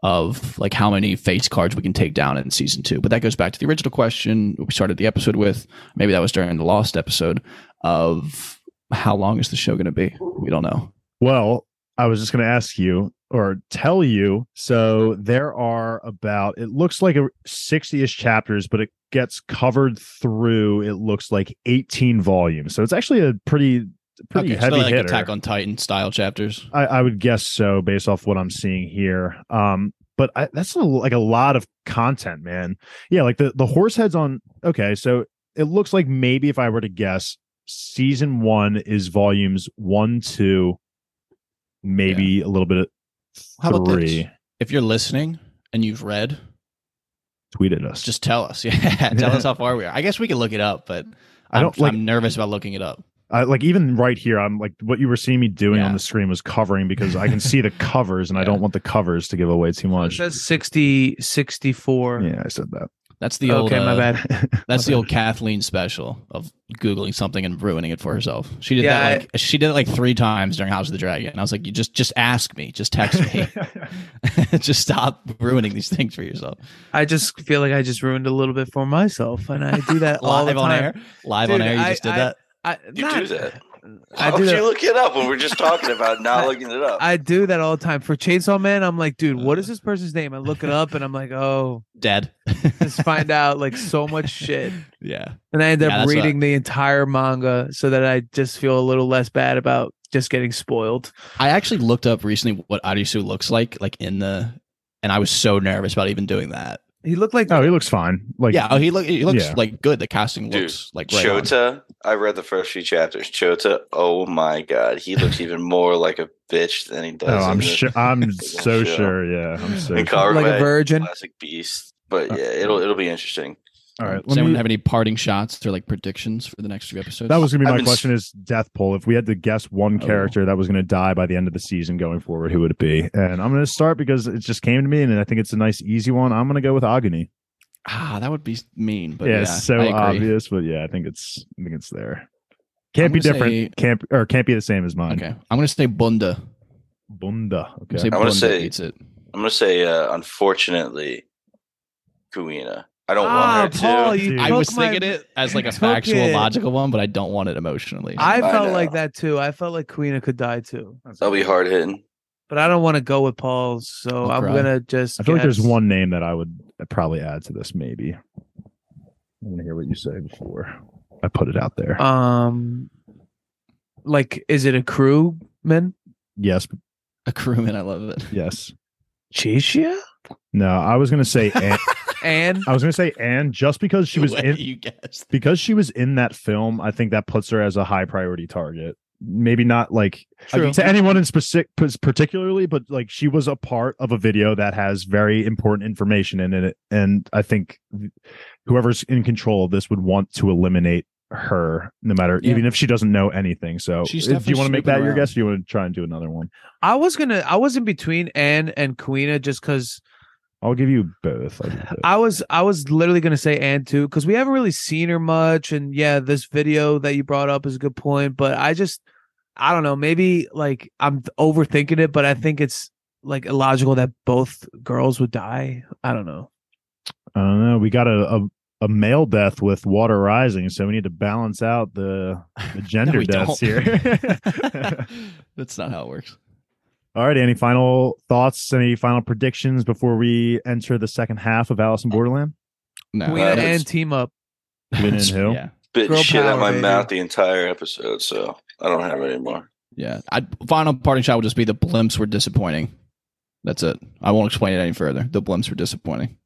of like how many face cards we can take down in season two. But that goes back to the original question we started the episode with. Maybe that was during the lost episode of how long is the show going to be? We don't know. Well, I was just going to ask you or tell you. So there are about it looks like a 60ish chapters, but it gets covered through it looks like 18 volumes. So it's actually a pretty pretty okay, so heavy like hitter. Attack on Titan style chapters. I, I would guess so based off what I'm seeing here. Um, but I, that's a, like a lot of content, man. Yeah, like the the horse heads on. Okay, so it looks like maybe if I were to guess, season one is volumes one, two, maybe a little bit of How about this? three. If you're listening and you've read tweet at us. Just tell us. Yeah, tell us how far we are. I guess we can look it up, but I I don't, don't. like- I'm nervous about looking it up. I, like even right here, I'm like what you were seeing me doing Yeah. on the screen was covering because I can see the covers and I don't want the covers to give away too It much. says 60, 64. Yeah, I said that. That's the old. okay, my uh, bad. That's the old Kathleen special of googling something and ruining it for herself. She did Yeah, that like she did it like three times during House of the Dragon. And I was like, you just just ask me, just text me, just stop ruining these things for yourself. I just feel like I just ruined a little bit for myself, and I do that all the Live on air, live Dude, on air. You I- just did I- that. I, You not- do that. I How do would that. you look it up when we're just talking about not looking it up? I do that all the time for Chainsaw Man. I'm like, dude, what Uh. this person's name? I look it up, and I'm like, oh, Dead. just find out like so much shit. yeah. And I end Yeah, up that's what- reading the entire manga so that I just feel a little less bad about just getting spoiled. I actually looked up recently what Arisu looks like, like in the, and I was so nervous about even doing that. He looked like oh, he looks fine. Like yeah, oh, he look he looks Yeah. like good. The casting Dude, looks like right on. Chota, I read the first few chapters. Chota, oh my god, he looks even more like a bitch than he does. Oh, I'm sure. I'm so show. sure. Yeah, I'm so. Sure. like a virgin. classic beast. But uh, yeah, it'll it'll be interesting. All right, Does let anyone me. have any parting shots or like predictions for the next few episodes? That was gonna be my been question: is death poll? If we had to guess one Oh. character that was gonna die by the end of the season going forward, who would it be? And I'm gonna start because it just came to me, and I think it's a nice, easy one. I'm gonna go with Aguni. ah, that would be mean, but yeah, yeah, so obvious, but yeah, I think it's I think it's there. Can't I'm be different. say- Can't or can't be the same as mine. Okay, I'm gonna say Banda. Banda. I'm Okay. gonna say I'm gonna say- eats it. I'm gonna say, uh, unfortunately, Kuina. I don't Ah, want her Paul, to. you I took was my- thinking it as like a factual, it. logical one, but I don't want it emotionally. I I felt know. like that too. I felt like Kuina could die too, That'll be hard hitting. but I don't want to go with Paul's, so I'll I'm cry. gonna just. I feel like there's one name that I would probably add to this. Maybe. I want to hear what you say before I put it out there. Um, like, is it a crewman? yes. a crewman, I love it. Yes. Chishiya? No, I was gonna say. Ann, And I was gonna say Ann just because she was in You guessed. because she was in that film. I think that puts her as a high priority target. Maybe not like True. to anyone in specific, particularly, but like she was a part of a video that has very important information in it, and I think whoever's in control of this would want to eliminate her, no matter Yeah. even if she doesn't know anything. So, She's if- do you want to make snooping that your guess? Or do you want to try and do another one? I was gonna, I was in between Ann and Kuina just because I'll give you both. I'll give both. I was, I was literally gonna say Ann too because we haven't really seen her much, and yeah, this video that you brought up is a good point, but I just, I don't know, maybe like I'm overthinking it, but I think it's like illogical that both girls would die. I don't know. I don't know. We got a, a a male death with water rising, so we need to balance out the the gender we deaths here. That's not how it works. All right. Any final thoughts? Any final predictions before we enter the second half of Alice in Borderland? No, Queen uh, and team up. Queen and who? Yeah, Bit Girl shit out power, my baby. mouth the entire episode, so I don't have it anymore. yeah. I, final parting shot would just be the blimps were disappointing. That's it. I won't explain it any further. The blimps were disappointing.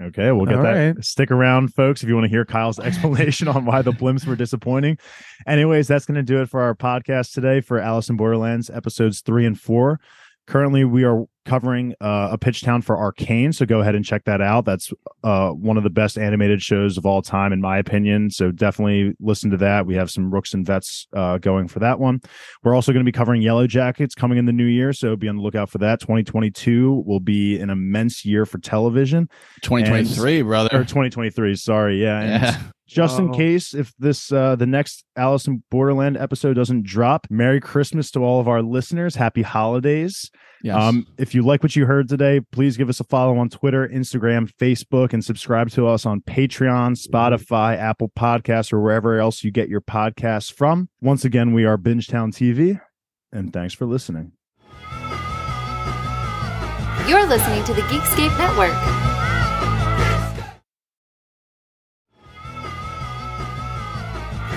Okay, we'll get All that. right. Stick around, folks, if you want to hear Kyle's explanation on why the blimps were disappointing. Anyways, that's going to do it for our podcast today for Alice in Borderlands episodes three and four. Currently, we are covering uh, a pitch town for Arcane, so go ahead and check that out. That's uh, one of the best animated shows of all time, in my opinion. So definitely listen to that. We have some rooks and vets uh, going for that one. We're also going to be covering Yellowjackets coming in the new year, so be on the lookout for that. 2022 will be an immense year for television. 2023, or brother. 2023 sorry yeah and Yeah. Just in case if this uh the next alice in borderland episode doesn't drop merry christmas to all of our listeners. Happy holidays. Yes. um if you like what you heard today please give us a follow on twitter instagram facebook and subscribe to us on patreon spotify apple podcasts or wherever else you get your podcasts from. Once again we are bingetown tv and thanks for listening. You're listening to the Geekscape Network.